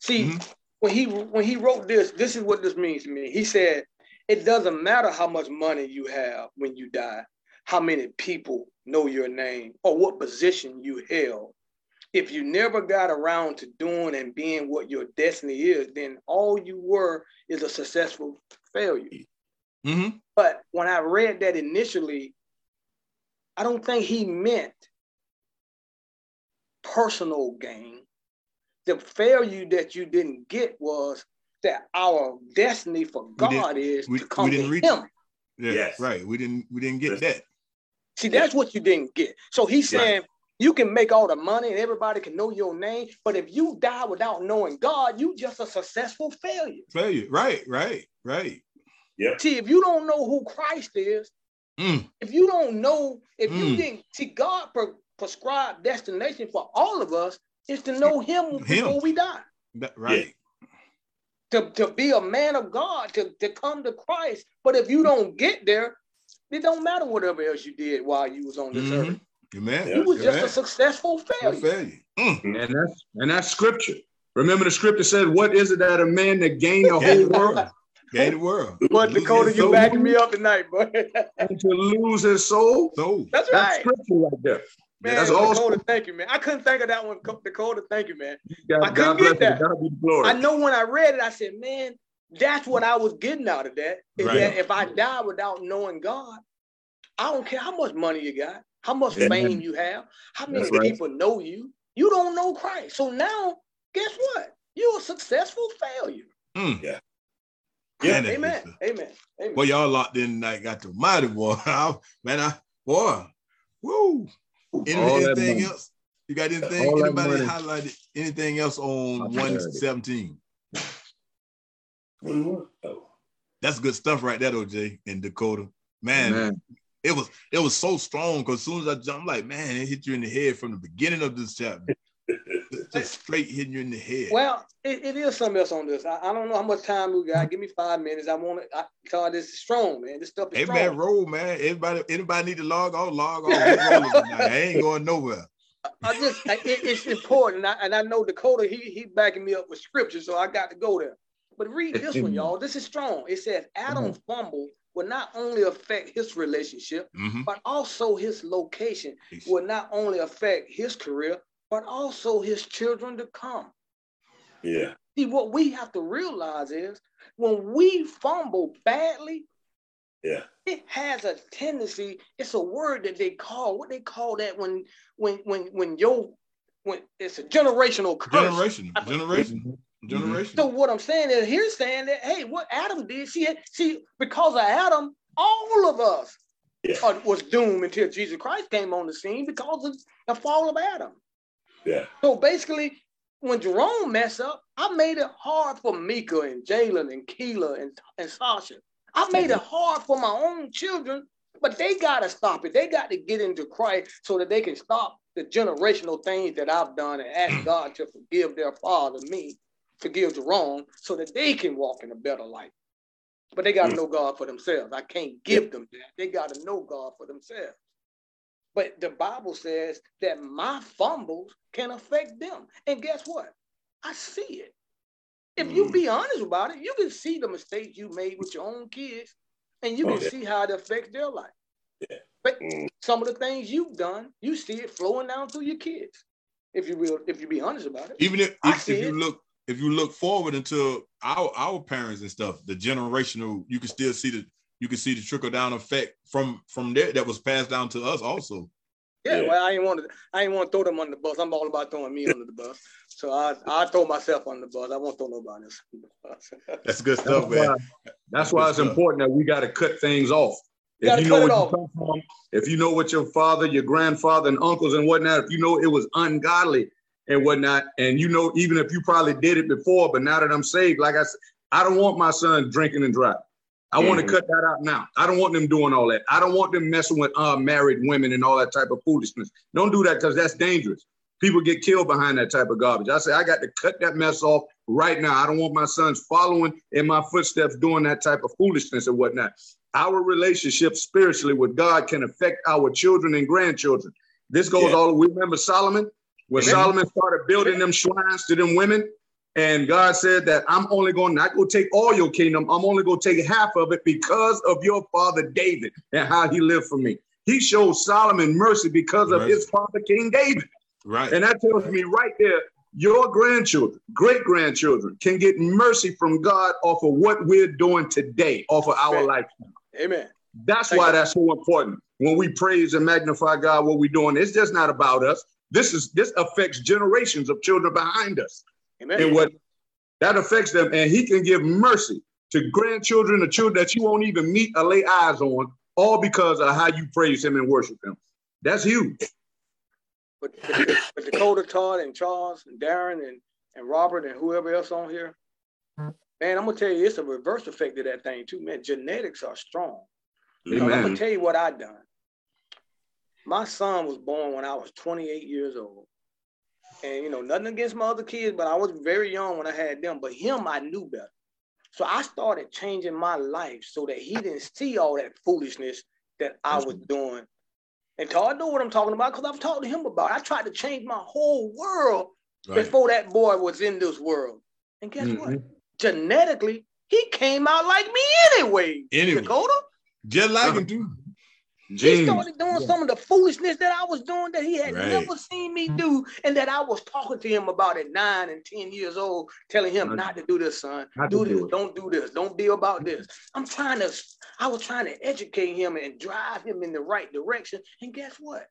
See, mm-hmm. when he when he wrote this, this is what this means to me. He said, it doesn't matter how much money you have when you die, how many people know your name, or what position you held. If you never got around to doing and being what your destiny is, then all you were is a successful failure. Mm-hmm. But when I read that initially, I don't think he meant personal gain. The failure that you didn't get was that our destiny for God is we, to come to Him. Yeah, yes. right. We didn't we didn't get that. See, that's what you didn't get. So he's saying right. you can make all the money and everybody can know your name, but if you die without knowing God, you just a successful failure. Failure. Right, right, right. Yeah. See, if you don't know who Christ is, mm. if you don't know, if mm. you didn't see God pre- prescribed destination for all of us is to know Him, him. before we die. That, right. To, to be a man of God, to, to come to Christ. But if you don't get there, it don't matter whatever else you did while you was on this mm-hmm. earth. Amen. You was just a successful failure. failure. Mm. And that's and that's scripture. Remember the scripture said, What is it that a man that gain the whole world? Gain the world. But Dakota, you backing me up tonight, boy. and to lose his soul. Soul. That's right. That's scripture right there. Man, that's all. Dakota, thank you, man. I couldn't think of that one. Dakota, thank you, man. God, I couldn't God get that. I know when I read it, I said, man, that's what I was getting out of that. Is right. that if I die without knowing God, I don't care how much money you got, how much yeah. fame you have, how many that's people right. know you. You don't know Christ. So now, guess what? You're a successful failure. Mm. Yeah. Yeah. Amen. Amen. Amen. Well, y'all locked in tonight. Got the mighty boy. man, I boy. Woo. Any, anything else? You got anything? All Anybody highlighted anything else on 117? That's good stuff right there, OJ and Dakota. Man, man, it was it was so strong because as soon as I jumped, I'm like, man, it hit you in the head from the beginning of this chapter. just straight hitting you in the head. Well, it, it is something else on this. I, I, don't know how much time we got. Give me five minutes. I want to. I, call this is strong, man. This stuff is hey, strong. man, roll, man. Everybody, anybody need to log on, log on. I ain't going nowhere. I just, it, it's important, and I, and I know Dakota, he he backing me up with scripture, so I got to go there. But read this one, y'all. This is strong. It says Adam's mm-hmm. fumble will not only affect his relationship, mm-hmm. but also his location will not only affect his career, but also his children to come. Yeah. See, what we have to realize is when we fumble badly, yeah, it has a tendency. It's a word that they call what they call that when when when when your when it's a generational curse. Generation, generation, generation. So what I'm saying is, here's saying that hey, what Adam did, see, see, because of Adam, all of us yeah. was doomed until Jesus Christ came on the scene because of the fall of Adam. Yeah. So basically, when Jerome messed up, I made it hard for Mika and Jalen and Keela and, and Sasha. I made it hard for my own children, but they got to stop it. They got to get into Christ so that they can stop the generational things that I've done and ask God to forgive their father, me, forgive the wrong, so that they can walk in a better life. But they got to know God for themselves. I can't give them that. They got to know God for themselves. But the Bible says that my fumbles can affect them. And guess what? I see it. If you mm. be honest about it, you can see the mistakes you made with your own kids and you can oh, yeah. see how it affects their life. Yeah. But mm. some of the things you've done, you see it flowing down through your kids. If you will, if you be honest about it. Even if, if, if you look if you look forward into our our parents and stuff, the generational, you can still see the you can see the trickle down effect from from there that was passed down to us also. Yeah, yeah. well, I ain't want to I ain't want to throw them on the bus. I'm all about throwing me under the bus. So I I throw myself on the bus. I won't throw nobody else on the bus. That's good stuff, that's man. Why, that's, that's why it's stuff. important that we got to cut things off. You if you know what you come from, if you know what your father, your grandfather, and uncles and whatnot, if you know it was ungodly and whatnot, and you know even if you probably did it before, but now that I'm saved, like I said, I don't want my son drinking and driving. I mm-hmm. want to cut that out now. I don't want them doing all that. I don't want them messing with uh, married women and all that type of foolishness. Don't do that because that's dangerous. People get killed behind that type of garbage. I say I got to cut that mess off right now. I don't want my sons following in my footsteps doing that type of foolishness and whatnot. Our relationship spiritually with God can affect our children and grandchildren. This goes yeah. all. We remember Solomon when Amen. Solomon started building them shrines to them women. And God said that I'm only going not go take all your kingdom. I'm only going to take half of it because of your father David and how he lived for me. He showed Solomon mercy because of his father King David. Right. And that tells me right there, your grandchildren, great grandchildren can get mercy from God off of what we're doing today, off of our life. Amen. That's Thank why you. that's so important. When we praise and magnify God, what we're doing, it's just not about us. This is this affects generations of children behind us. Amen. And what that affects them, and he can give mercy to grandchildren, the children that you won't even meet or lay eyes on, all because of how you praise him and worship him. That's huge. But, but, but Dakota, Todd, and Charles, and Darren, and, and Robert, and whoever else on here, man, I'm gonna tell you, it's a reverse effect of that thing too, man. Genetics are strong. I'm gonna tell you what I've done. My son was born when I was 28 years old. And you know, nothing against my other kids, but I was very young when I had them. But him, I knew better. So I started changing my life so that he didn't see all that foolishness that I was doing. And Todd know what I'm talking about because I've talked to him about. It. I tried to change my whole world right. before that boy was in this world. And guess mm-hmm. what? Genetically, he came out like me anyway. Anyway, Dakota. Just like him too. James. He started doing yeah. some of the foolishness that I was doing that he had right. never seen me do, and that I was talking to him about at nine and 10 years old, telling him not to do this, son. Not do this, do don't do this, don't be about this. I'm trying to, I was trying to educate him and drive him in the right direction. And guess what?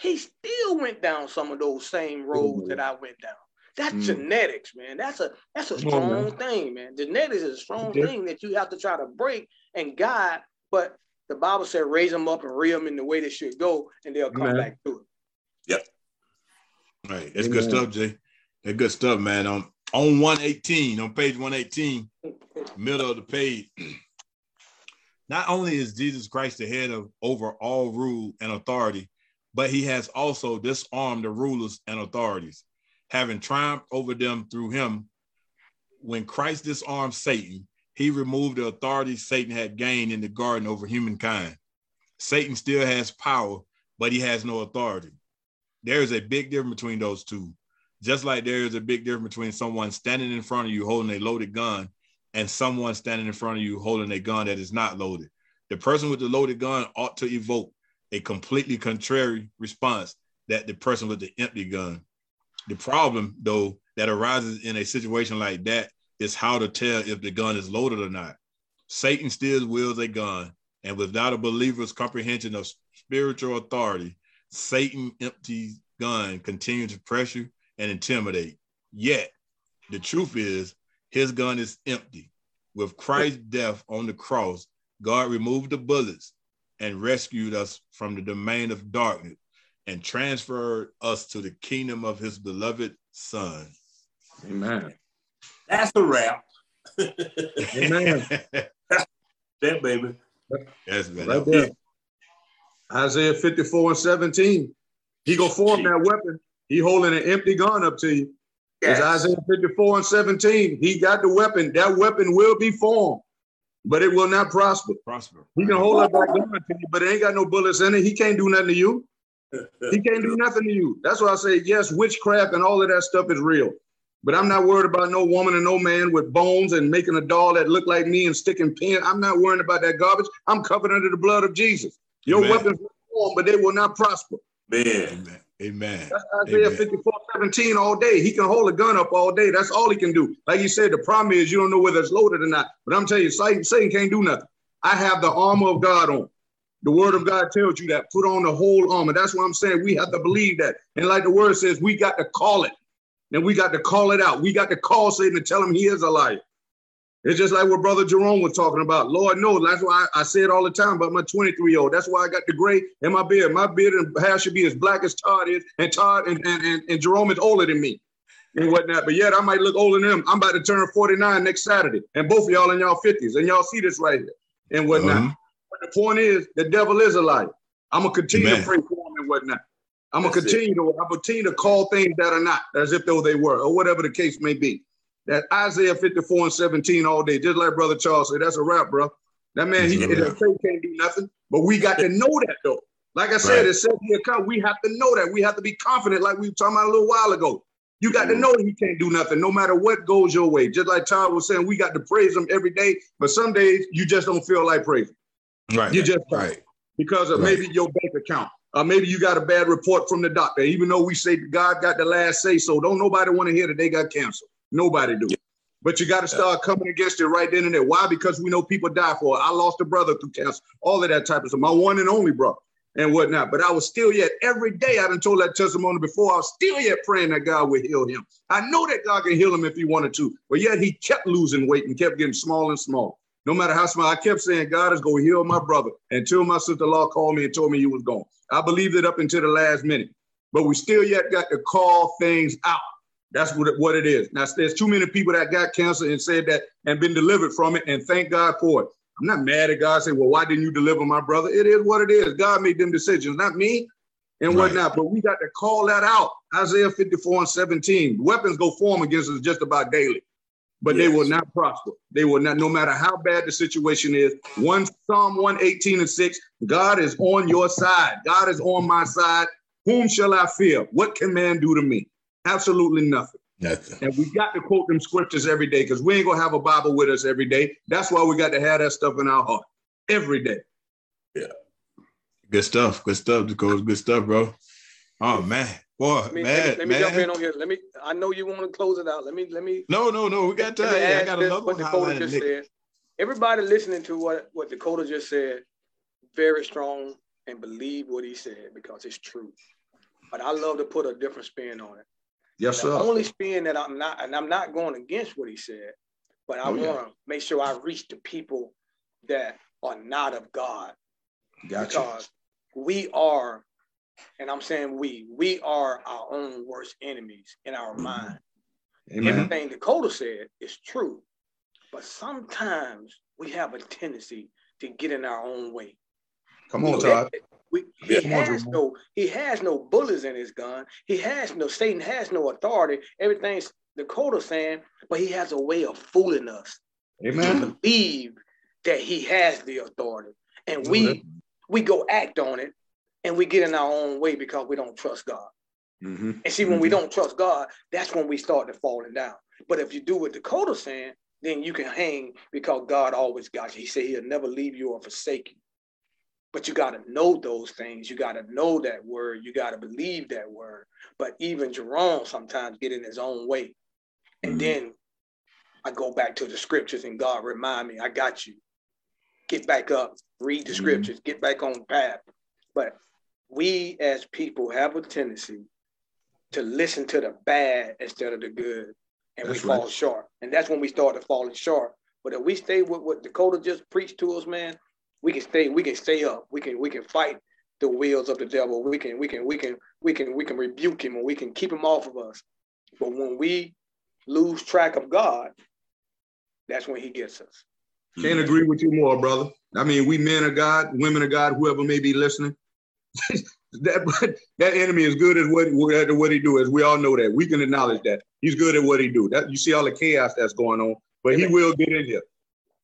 He still went down some of those same roads mm-hmm. that I went down. That's mm. genetics, man. That's a that's a strong on, thing, man. Genetics is a strong thing that you have to try to break and guide, but the Bible said raise them up and rear them in the way they should go, and they'll come Amen. back to it. Yep. All right, that's Amen. good stuff, Jay. That's good stuff, man. Um, on 118, on page 118, middle of the page. Not only is Jesus Christ the head of over all rule and authority, but he has also disarmed the rulers and authorities, having triumphed over them through him. When Christ disarmed Satan, he removed the authority Satan had gained in the garden over humankind. Satan still has power, but he has no authority. There is a big difference between those two. Just like there is a big difference between someone standing in front of you holding a loaded gun and someone standing in front of you holding a gun that is not loaded. The person with the loaded gun ought to evoke a completely contrary response that the person with the empty gun. The problem, though, that arises in a situation like that is how to tell if the gun is loaded or not. Satan still wields a gun, and without a believer's comprehension of spiritual authority, Satan empty gun continues to pressure and intimidate. Yet, the truth is, his gun is empty. With Christ's death on the cross, God removed the bullets and rescued us from the domain of darkness and transferred us to the kingdom of his beloved Son. Amen. That's a wrap. Amen. That baby. Yes, man. Right there. Isaiah 54 and 17. He gonna form that weapon. He holding an empty gun up to you. Yes. It's Isaiah 54 and 17. He got the weapon. That weapon will be formed, but it will not prosper. Prosper. He can hold up that gun to you, but it ain't got no bullets in it. He can't do nothing to you. he can't do nothing to you. That's why I say, yes, witchcraft and all of that stuff is real. But I'm not worried about no woman and no man with bones and making a doll that look like me and sticking pin. I'm not worrying about that garbage. I'm covered under the blood of Jesus. Your Amen. weapons will form, but they will not prosper. Man. Amen. Amen. That's Isaiah Amen. 54, 17 all day. He can hold a gun up all day. That's all he can do. Like you said, the problem is you don't know whether it's loaded or not. But I'm telling you, Satan, Satan can't do nothing. I have the armor of God on. The word of God tells you that. Put on the whole armor. That's what I'm saying. We have to believe that. And like the word says, we got to call it. And we got to call it out. We got to call Satan and tell him he is a liar. It's just like what Brother Jerome was talking about. Lord knows, that's why I, I say it all the time about my 23 year old. That's why I got the gray in my beard. My beard and hair should be as black as Todd is, and Todd and, and, and, and Jerome is older than me and whatnot. But yet I might look older than him. I'm about to turn 49 next Saturday. And both of y'all in y'all 50s. And y'all see this right here and whatnot. Mm-hmm. But the point is, the devil is a liar. I'm gonna continue to pray for him and whatnot. I'm gonna continue it. to I'm continue to call things that are not as if though they were, or whatever the case may be. That Isaiah 54 and 17 all day, just like Brother Charles said, that's a wrap, bro. That man, he, can't do nothing, but we got to know that though. Like I said, right. it said here, come, we have to know that. We have to be confident, like we were talking about a little while ago. You got to mm-hmm. know he can't do nothing, no matter what goes your way. Just like Todd was saying, we got to praise him every day, but some days you just don't feel like praising. Right. You just right because of right. maybe your bank account. Or maybe you got a bad report from the doctor. Even though we say God got the last say, so don't nobody want to hear that they got cancer. Nobody do. Yeah. But you got to start coming against it right then and there. Why? Because we know people die for it. I lost a brother through cancer, all of that type of stuff. My one and only brother and whatnot. But I was still yet every day. I done told that testimony before. I was still yet praying that God would heal him. I know that God can heal him if he wanted to, but yet he kept losing weight and kept getting small and small. No matter how small, I kept saying, God is going to heal my brother until my sister-in-law called me and told me he was gone. I believed it up until the last minute, but we still yet got to call things out. That's what it, what it is. Now, there's too many people that got cancer and said that and been delivered from it, and thank God for it. I'm not mad at God saying, well, why didn't you deliver my brother? It is what it is. God made them decisions, not me and right. whatnot. But we got to call that out. Isaiah 54 and 17. Weapons go form against us just about daily but yes. they will not prosper. They will not, no matter how bad the situation is. One Psalm 118 and 6, God is on your side. God is on my side. Whom shall I fear? What can man do to me? Absolutely nothing. Nothing. And we got to quote them scriptures every day because we ain't gonna have a Bible with us every day. That's why we got to have that stuff in our heart every day. Yeah. Good stuff. Good stuff, Dakota. Good stuff, bro. Oh man. Boy, let me, man, let me, let me jump in on here. Let me. I know you want to close it out. Let me. Let me. No, no, no. We got time. I got another what Dakota just said. Everybody listening to what what Dakota just said, very strong and believe what he said because it's true. But I love to put a different spin on it. Yes, sir. The only spin that I'm not, and I'm not going against what he said, but I oh, want to yeah. make sure I reach the people that are not of God. Gotcha. Because we are and I'm saying we, we are our own worst enemies in our mm-hmm. mind. Amen. Everything Dakota said is true, but sometimes we have a tendency to get in our own way. Come on, Todd. We, he has no he has no bullets in his gun. He has no Satan has no authority. Everything's Dakota saying, but he has a way of fooling us. Amen. To believe that he has the authority, and we we go act on it and we get in our own way because we don't trust God. Mm-hmm. And see, when mm-hmm. we don't trust God, that's when we start to falling down. But if you do what Dakota's saying, then you can hang because God always got you. He said he'll never leave you or forsake you. But you got to know those things. You got to know that word. You got to believe that word. But even Jerome sometimes get in his own way. And mm-hmm. then I go back to the scriptures and God remind me, I got you. Get back up, read the mm-hmm. scriptures, get back on path. But we as people have a tendency to listen to the bad instead of the good, and that's we fall short. And that's when we start to falling short. But if we stay with what Dakota just preached to us, man, we can stay. We can stay up. We can we can fight the wheels of the devil. We can we can we can we can we can rebuke him and we can keep him off of us. But when we lose track of God, that's when he gets us. Can't mm-hmm. agree with you more, brother. I mean, we men of God, women of God, whoever may be listening, that that enemy is good at what, at what he do. As we all know that, we can acknowledge that he's good at what he do. That you see all the chaos that's going on, but Amen. he will get in here.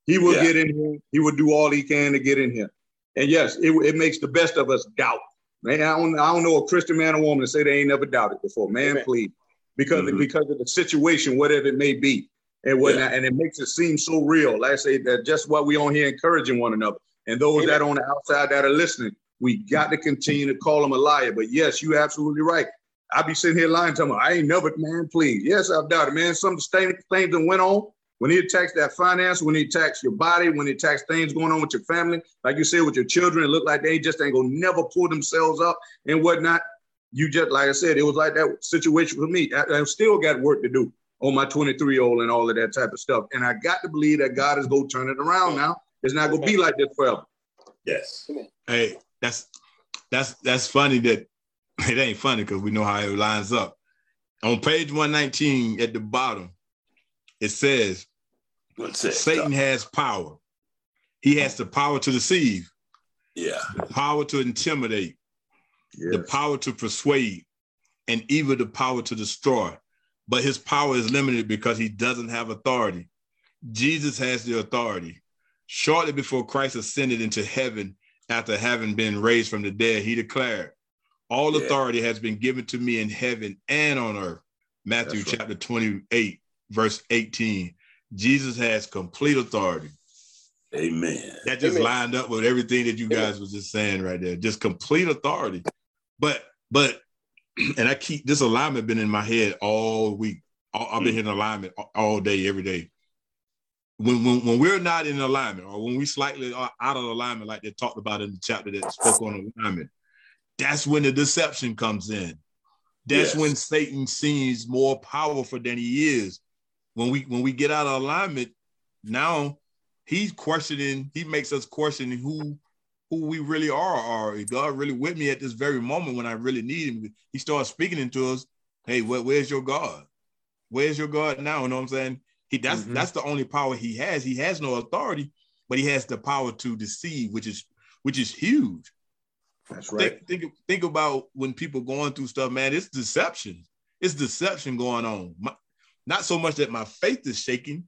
He will yeah. get in here. He will do all he can to get in here. And yes, it, it makes the best of us doubt. Man, I don't, I don't know a Christian man or woman to say they ain't never doubted before. Man, Amen. please, because mm-hmm. because of the situation, whatever it may be, and whatnot, yeah. and it makes it seem so real. Like I say, that just what we on here encouraging one another, and those Amen. that on the outside that are listening, we got to continue to call him a liar. But yes, you absolutely right. I be sitting here lying to them. I ain't never, man, please. Yes, I've doubted, man. Some things that went on when he attacks that finance, when he attacks your body, when he attacks things going on with your family, like you said, with your children, it look like they just ain't gonna never pull themselves up and whatnot. You just, like I said, it was like that situation for me. I, I still got work to do on my 23 year old and all of that type of stuff. And I got to believe that God is going to turn it around now. It's not going to be like this forever. Yes. Hey, that's that's that's funny that it ain't funny because we know how it lines up. On page 119 at the bottom, it says Satan has power. He has the power to deceive. Yeah. The power to intimidate. Yes. The power to persuade, and even the power to destroy. But his power is limited because he doesn't have authority. Jesus has the authority. Shortly before Christ ascended into heaven after having been raised from the dead, he declared, All yeah. authority has been given to me in heaven and on earth. Matthew right. chapter 28, verse 18. Jesus has complete authority. Amen. That just Amen. lined up with everything that you guys was just saying right there. Just complete authority. But but and I keep this alignment been in my head all week. I've been mm. in alignment all day, every day. When, when when we're not in alignment, or when we slightly are out of alignment, like they talked about in the chapter that spoke on alignment, that's when the deception comes in. That's yes. when Satan seems more powerful than he is when we when we get out of alignment, now he's questioning, he makes us question who who we really are, or is God really with me at this very moment when I really need him? He starts speaking into us, hey, where, where's your God? Where's your God now? You know what I'm saying? He that's mm-hmm. that's the only power he has. He has no authority, but he has the power to deceive, which is which is huge. That's right. Think, think, think about when people going through stuff, man. It's deception. It's deception going on. My, not so much that my faith is shaking,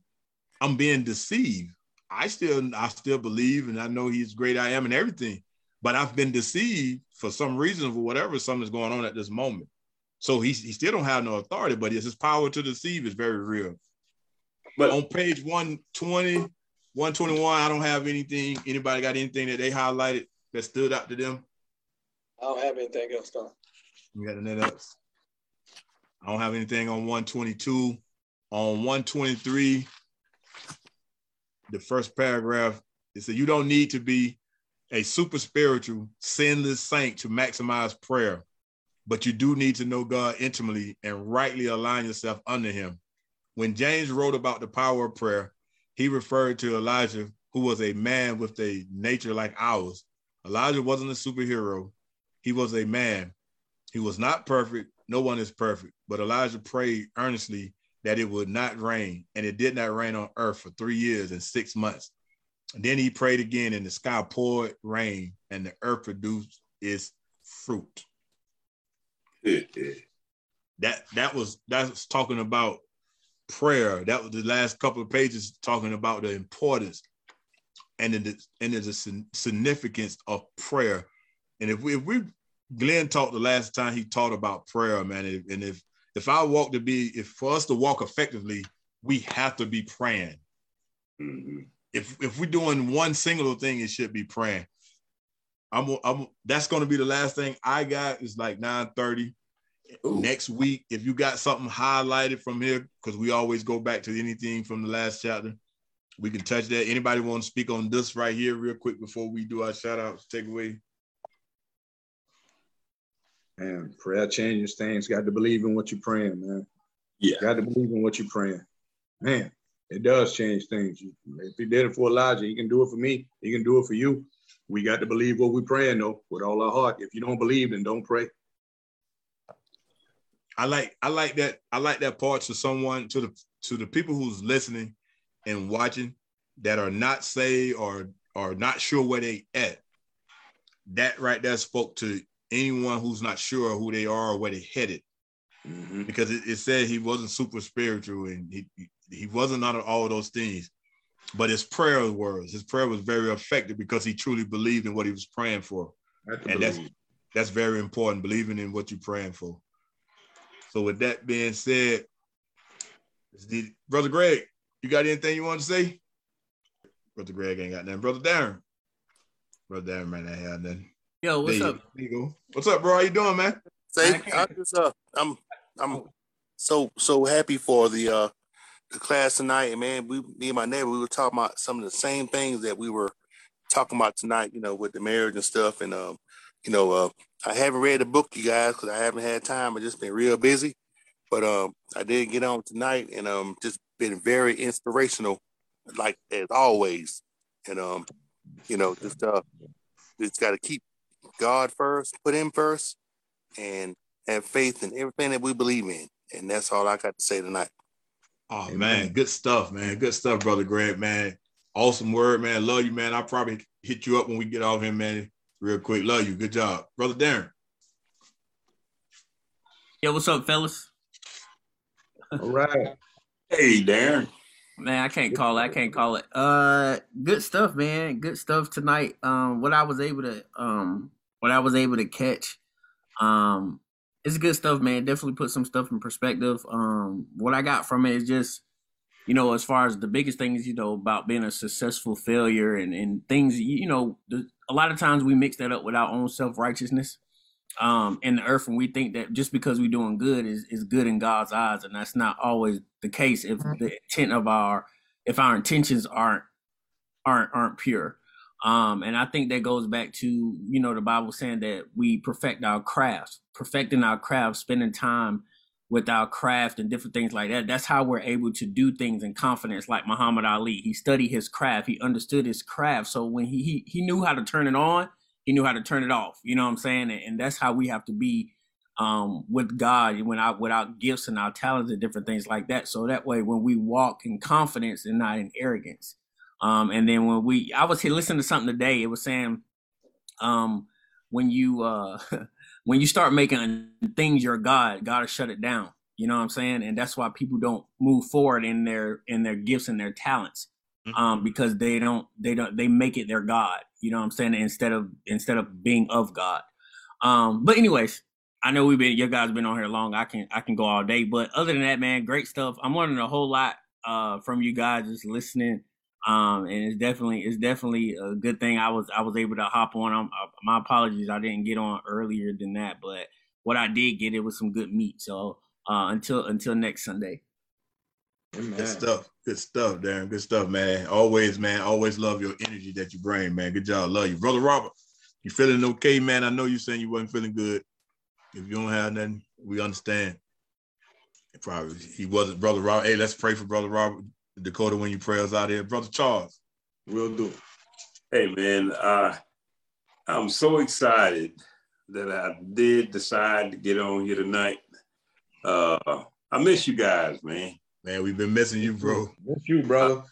I'm being deceived. I still I still believe and I know he's great I am and everything, but I've been deceived for some reason for whatever something's going on at this moment. So he, he still don't have no authority, but his power to deceive is very real. But on page 120, 121, I don't have anything. Anybody got anything that they highlighted that stood out to them? I don't have anything else, though. You got anything else? I don't have anything on 122. On 123, the first paragraph, it said, You don't need to be a super spiritual, sinless saint to maximize prayer, but you do need to know God intimately and rightly align yourself under Him. When James wrote about the power of prayer, he referred to Elijah, who was a man with a nature like ours. Elijah wasn't a superhero, he was a man. He was not perfect. No one is perfect. But Elijah prayed earnestly that it would not rain, and it did not rain on earth for three years and six months. And then he prayed again, and the sky poured rain, and the earth produced its fruit. that that was that's talking about prayer. That was the last couple of pages talking about the importance and the and the significance of prayer. And if we if we Glenn talked the last time he taught about prayer, man, and if if I walk to be, if for us to walk effectively, we have to be praying. Mm-hmm. If if we're doing one single thing, it should be praying. I'm, I'm that's going to be the last thing I got is like 9:30 next week. If you got something highlighted from here, because we always go back to anything from the last chapter, we can touch that. Anybody want to speak on this right here, real quick, before we do our shout outs, take away? Man, prayer changes things. Got to believe in what you're praying, man. Yeah. Got to believe in what you're praying. Man, it does change things. If he did it for Elijah, he can do it for me. He can do it for you. We got to believe what we're praying, though, with all our heart. If you don't believe, then don't pray. I like I like that I like that part to someone to the to the people who's listening and watching. that are not saved or are not sure where they at, that right there spoke to anyone who's not sure who they are or where they headed. Mm-hmm. Because it, it, said he wasn't super spiritual and he he wasn't out of all those things. But his prayer was his prayer was very effective because he truly believed in what he was praying for. And that's that's very important, believing in what you're praying for. So with that being said, Brother Greg, you got anything you want to say? Brother Greg ain't got nothing. Brother Darren. Brother Darren might not have nothing. Yo, what's there up? You go. What's up, bro? How you doing, man? Say, I'm just uh, I'm I'm so so happy for the uh the class tonight, and man, we me and my neighbor we were talking about some of the same things that we were talking about tonight. You know, with the marriage and stuff, and um, you know, uh, I haven't read the book, you guys, because I haven't had time. I've just been real busy, but um, I did get on tonight, and um, just been very inspirational, like as always, and um, you know, just uh, just got to keep God first, put Him first, and have faith in everything that we believe in, and that's all I got to say tonight. Oh Amen. man, good stuff, man. Good stuff, brother Greg, man. Awesome word, man. Love you, man. I'll probably hit you up when we get off here, man real quick. Love you. Good job, brother Darren. Yo, what's up, fellas? All right. Hey, Darren. Man, I can't call it. I can't call it. Uh, good stuff, man. Good stuff tonight. Um, what I was able to, um, what I was able to catch, um, it's good stuff, man. Definitely put some stuff in perspective. Um, what I got from it is just you know, as far as the biggest things, you know, about being a successful failure and, and things, you know, the, a lot of times we mix that up with our own self righteousness um, in the earth, and we think that just because we're doing good is, is good in God's eyes, and that's not always the case if the intent of our if our intentions aren't aren't aren't pure. Um, and I think that goes back to you know the Bible saying that we perfect our crafts, perfecting our craft, spending time with our craft and different things like that. That's how we're able to do things in confidence, like Muhammad Ali. He studied his craft, he understood his craft. So when he he, he knew how to turn it on, he knew how to turn it off. You know what I'm saying? And, and that's how we have to be um, with God when our with our gifts and our talents and different things like that. So that way when we walk in confidence and not in arrogance. Um, and then when we I was here listening to something today, it was saying um when you uh when you start making things your God, God will shut it down. You know what I'm saying? And that's why people don't move forward in their in their gifts and their talents. Mm-hmm. Um, because they don't they don't they make it their God. You know what I'm saying? Instead of instead of being of God. Um, but anyways, I know we've been your guys been on here long. I can I can go all day. But other than that, man, great stuff. I'm learning a whole lot uh from you guys just listening um, and it's definitely it's definitely a good thing I was I was able to hop on. I'm, my apologies, I didn't get on earlier than that, but what I did get it was some good meat. So uh, until until next Sunday. Good stuff. Good stuff, Darren. Good stuff, man. Always, man. Always love your energy that you bring, man. Good job. Love you. Brother Robert, you feeling okay, man? I know you saying you wasn't feeling good. If you don't have nothing, we understand. Probably he wasn't Brother Robert. Hey, let's pray for Brother Robert Dakota when you pray us out here. Brother Charles. Will do. Hey man, uh, I'm so excited that I did decide to get on here tonight. Uh, I miss you guys, man. Man, we've been missing you, bro. Miss you, brother.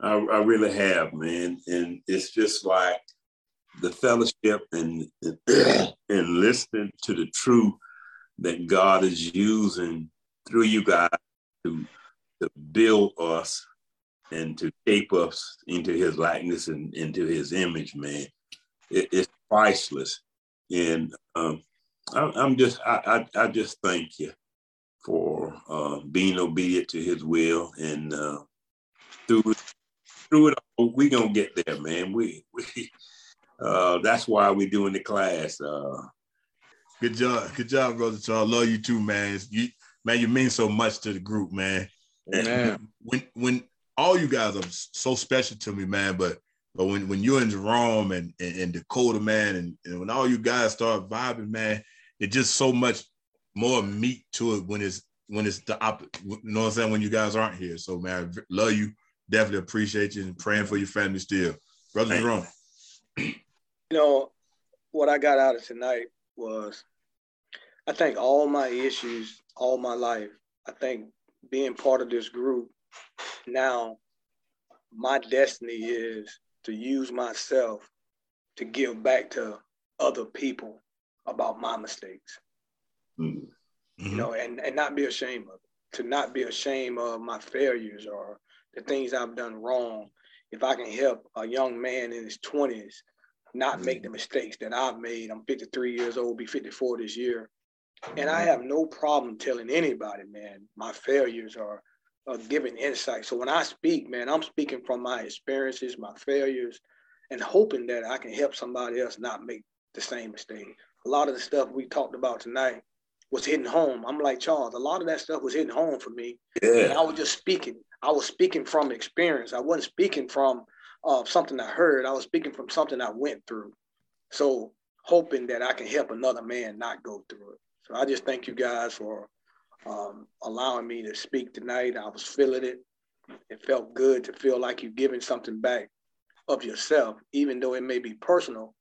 I, I really have, man. And it's just like the fellowship and and listening to the truth that God is using through you guys to to build us and to shape us into his likeness and into his image, man. It, it's priceless. And um, I, am just, I, I, I, just thank you for uh, being obedient to his will. And uh, through, through it all, we're going to get there, man. We, we uh, that's why we're doing the class. Uh, Good job. Good job, brother Charles. Love you too, man. You, man, you mean so much to the group, man. Man. When when all you guys are so special to me, man, but but when, when you and Jerome and, and, and Dakota, man, and, and when all you guys start vibing, man, it's just so much more meat to it when it's when it's the opposite. You know what I'm saying? When you guys aren't here. So man, love you. Definitely appreciate you and praying for your family still. Brother Jerome. You know, what I got out of tonight was I think all my issues all my life, I think being part of this group now my destiny is to use myself to give back to other people about my mistakes. Mm-hmm. You know, and, and not be ashamed of it, to not be ashamed of my failures or the things I've done wrong. If I can help a young man in his 20s not make the mistakes that I've made, I'm 53 years old, be 54 this year. And I have no problem telling anybody, man, my failures are, are giving insight. So when I speak, man, I'm speaking from my experiences, my failures, and hoping that I can help somebody else not make the same mistake. A lot of the stuff we talked about tonight was hitting home. I'm like Charles, a lot of that stuff was hitting home for me. Yeah. And I was just speaking. I was speaking from experience. I wasn't speaking from uh, something I heard. I was speaking from something I went through. So hoping that I can help another man not go through it. So I just thank you guys for um, allowing me to speak tonight. I was feeling it. It felt good to feel like you're giving something back of yourself, even though it may be personal,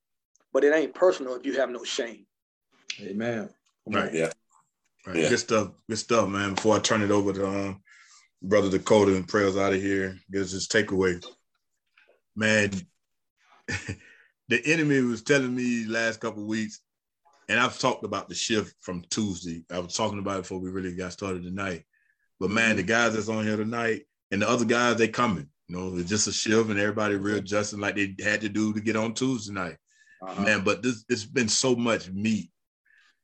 but it ain't personal if you have no shame. Amen. Right. Yeah. Right. Yeah. Good stuff. Good stuff, man. Before I turn it over to um, brother Dakota and prayers out of here, gives his takeaway. Man, the enemy was telling me last couple weeks, and I've talked about the shift from Tuesday. I was talking about it before we really got started tonight. But man, mm-hmm. the guys that's on here tonight and the other guys, they coming. You know, it's just a shift and everybody readjusting like they had to do to get on Tuesday night. Uh-huh. Man, but this it's been so much meat.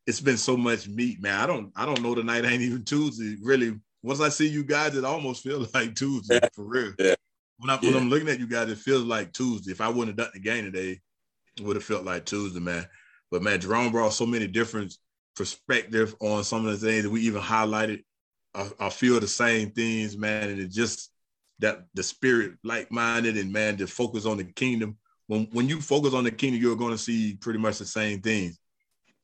It's been so much meat, man. I don't I don't know tonight ain't even Tuesday. Really, once I see you guys, it almost feels like Tuesday for real. Yeah. When, I, yeah. when I'm looking at you guys, it feels like Tuesday. If I wouldn't have done the game today, it would have felt like Tuesday, man. But man, Jerome brought so many different perspective on some of the things that we even highlighted. I, I feel the same things, man, and it just that the spirit like-minded and man to focus on the kingdom. When when you focus on the kingdom, you're going to see pretty much the same things.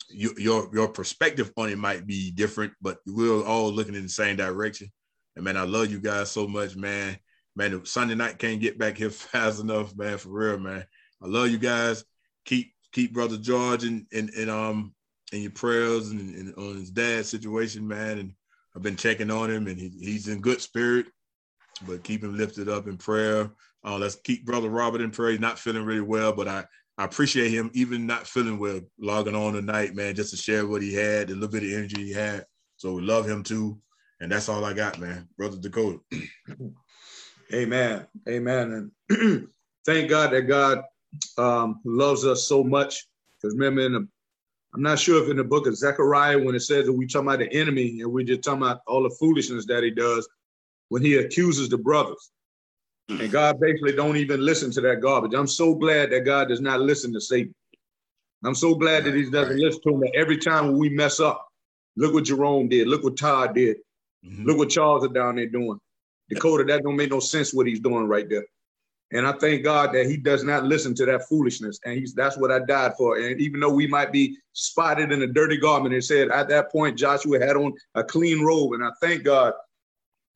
You, your your perspective on it might be different, but we're all looking in the same direction. And man, I love you guys so much, man. Man, Sunday night can't get back here fast enough, man. For real, man. I love you guys. Keep keep brother George in in, in um in your prayers and, and, on his dad's situation, man. And I've been checking on him, and he, he's in good spirit. But keep him lifted up in prayer. Uh, let's keep brother Robert in prayer. He's not feeling really well, but I I appreciate him even not feeling well, logging on tonight, man, just to share what he had, the little bit of energy he had. So we love him too, and that's all I got, man, brother Dakota. Amen, amen, and thank God that God um, loves us so much. Because remember, in the, I'm not sure if in the book of Zechariah, when it says that we talking about the enemy and we're just talking about all the foolishness that he does, when he accuses the brothers. And God basically don't even listen to that garbage. I'm so glad that God does not listen to Satan. I'm so glad that he doesn't listen to him. That every time we mess up, look what Jerome did. Look what Todd did. Mm-hmm. Look what Charles are down there doing. Dakota, that don't make no sense what he's doing right there. And I thank God that he does not listen to that foolishness. And he's that's what I died for. And even though we might be spotted in a dirty garment, it said at that point Joshua had on a clean robe. And I thank God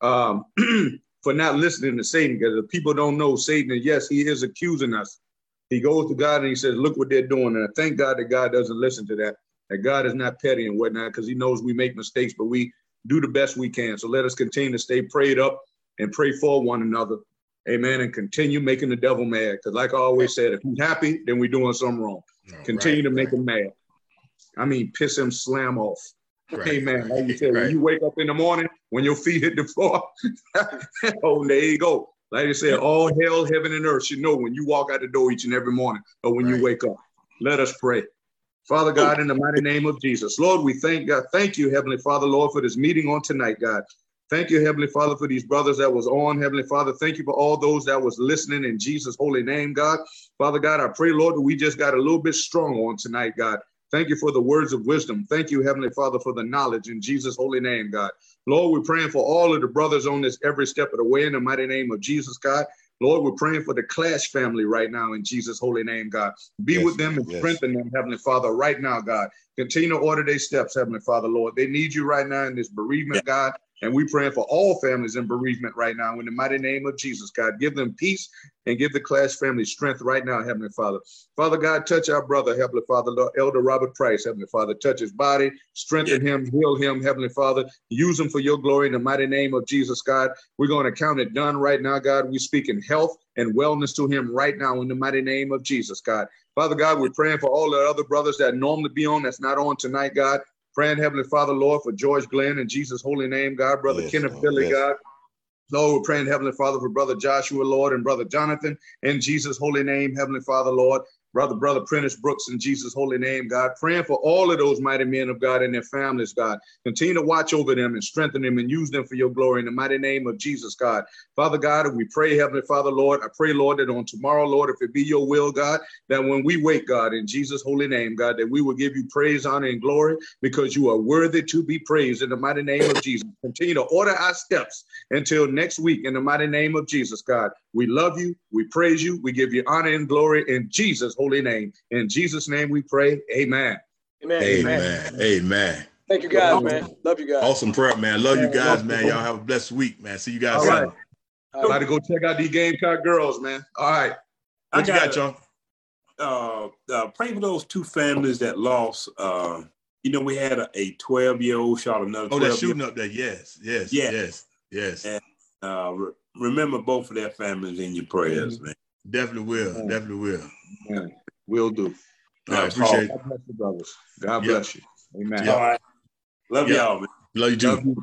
um, for not listening to Satan because if people don't know Satan, and yes, he is accusing us. He goes to God and he says, Look what they're doing. And I thank God that God doesn't listen to that, that God is not petty and whatnot because he knows we make mistakes, but we do the best we can. So let us continue to stay prayed up and pray for one another Amen. And continue making the devil mad. Because, like I always said, if he's happy, then we're doing something wrong. continue right, to make right. him mad. I mean, piss him slam off. Right, Amen. Like you said, when you wake up in the morning, when your feet hit the floor, oh, there you go. Like you said, all hell, heaven, and earth should know when you walk out the door each and every morning or when you wake up. Let us pray. Father God, in the mighty name of Jesus, Lord, we thank God. Thank you, Heavenly Father, Lord, for this meeting on tonight, God. Thank you, Heavenly Father, for these brothers that was on. Heavenly Father, thank you for all those that was listening in Jesus' holy name, God. Father God, I pray, Lord, that we just got a little bit strong on tonight, God. Thank you for the words of wisdom. Thank you, Heavenly Father, for the knowledge in Jesus' holy name, God. Lord, we're praying for all of the brothers on this every step of the way in the mighty name of Jesus, God. Lord, we're praying for the Clash family right now in Jesus' holy name, God. Be yes, with them and yes. strengthen them, Heavenly Father, right now, God. Continue to order their steps, Heavenly Father, Lord. They need you right now in this bereavement, God. And we praying for all families in bereavement right now in the mighty name of Jesus, God. Give them peace and give the class family strength right now, Heavenly Father. Father God, touch our brother, Heavenly Father, Lord, Elder Robert Price, Heavenly Father. Touch his body, strengthen him, heal him, Heavenly Father. Use him for your glory in the mighty name of Jesus, God. We're going to count it done right now, God. We speak in health and wellness to him right now in the mighty name of Jesus, God. Father God, we're praying for all the other brothers that normally be on that's not on tonight, God. Praying, Heavenly Father, Lord, for George Glenn in Jesus' holy name, God. Brother yes, Kenneth Lord, Billy, yes. God. Lord, we're praying, Heavenly Father, for Brother Joshua, Lord, and Brother Jonathan in Jesus' holy name, Heavenly Father, Lord brother, brother Prentice Brooks in Jesus' holy name, God. Praying for all of those mighty men of God and their families, God. Continue to watch over them and strengthen them and use them for your glory in the mighty name of Jesus, God. Father God, we pray, Heavenly Father, Lord, I pray, Lord, that on tomorrow, Lord, if it be your will, God, that when we wake, God, in Jesus' holy name, God, that we will give you praise, honor, and glory because you are worthy to be praised in the mighty name of Jesus. Continue to order our steps until next week in the mighty name of Jesus, God. We love you. We praise you. We give you honor and glory in Jesus' holy name. In Jesus' name we pray. Amen. Amen. Amen. Amen. Thank you guys, man. Love you guys. Awesome prayer, man. Love you guys, man. Y'all have a blessed week, man. See you guys All right. soon. All right. to go check out these Gamecock girls, man. All right. What I you got, John? Uh, uh, pray for those two families that lost. Uh, you know, we had a 12 year old shot another. Oh, they're shooting up there. Yes, yes, yes, yes. yes. And, uh, remember both of their families in your prayers, mm-hmm. man. Definitely will. Yeah. Definitely will. Yeah. Will do. I appreciate it. God bless you, brothers. God bless you. Amen. All right. Love y'all, man. Love you too. Love you.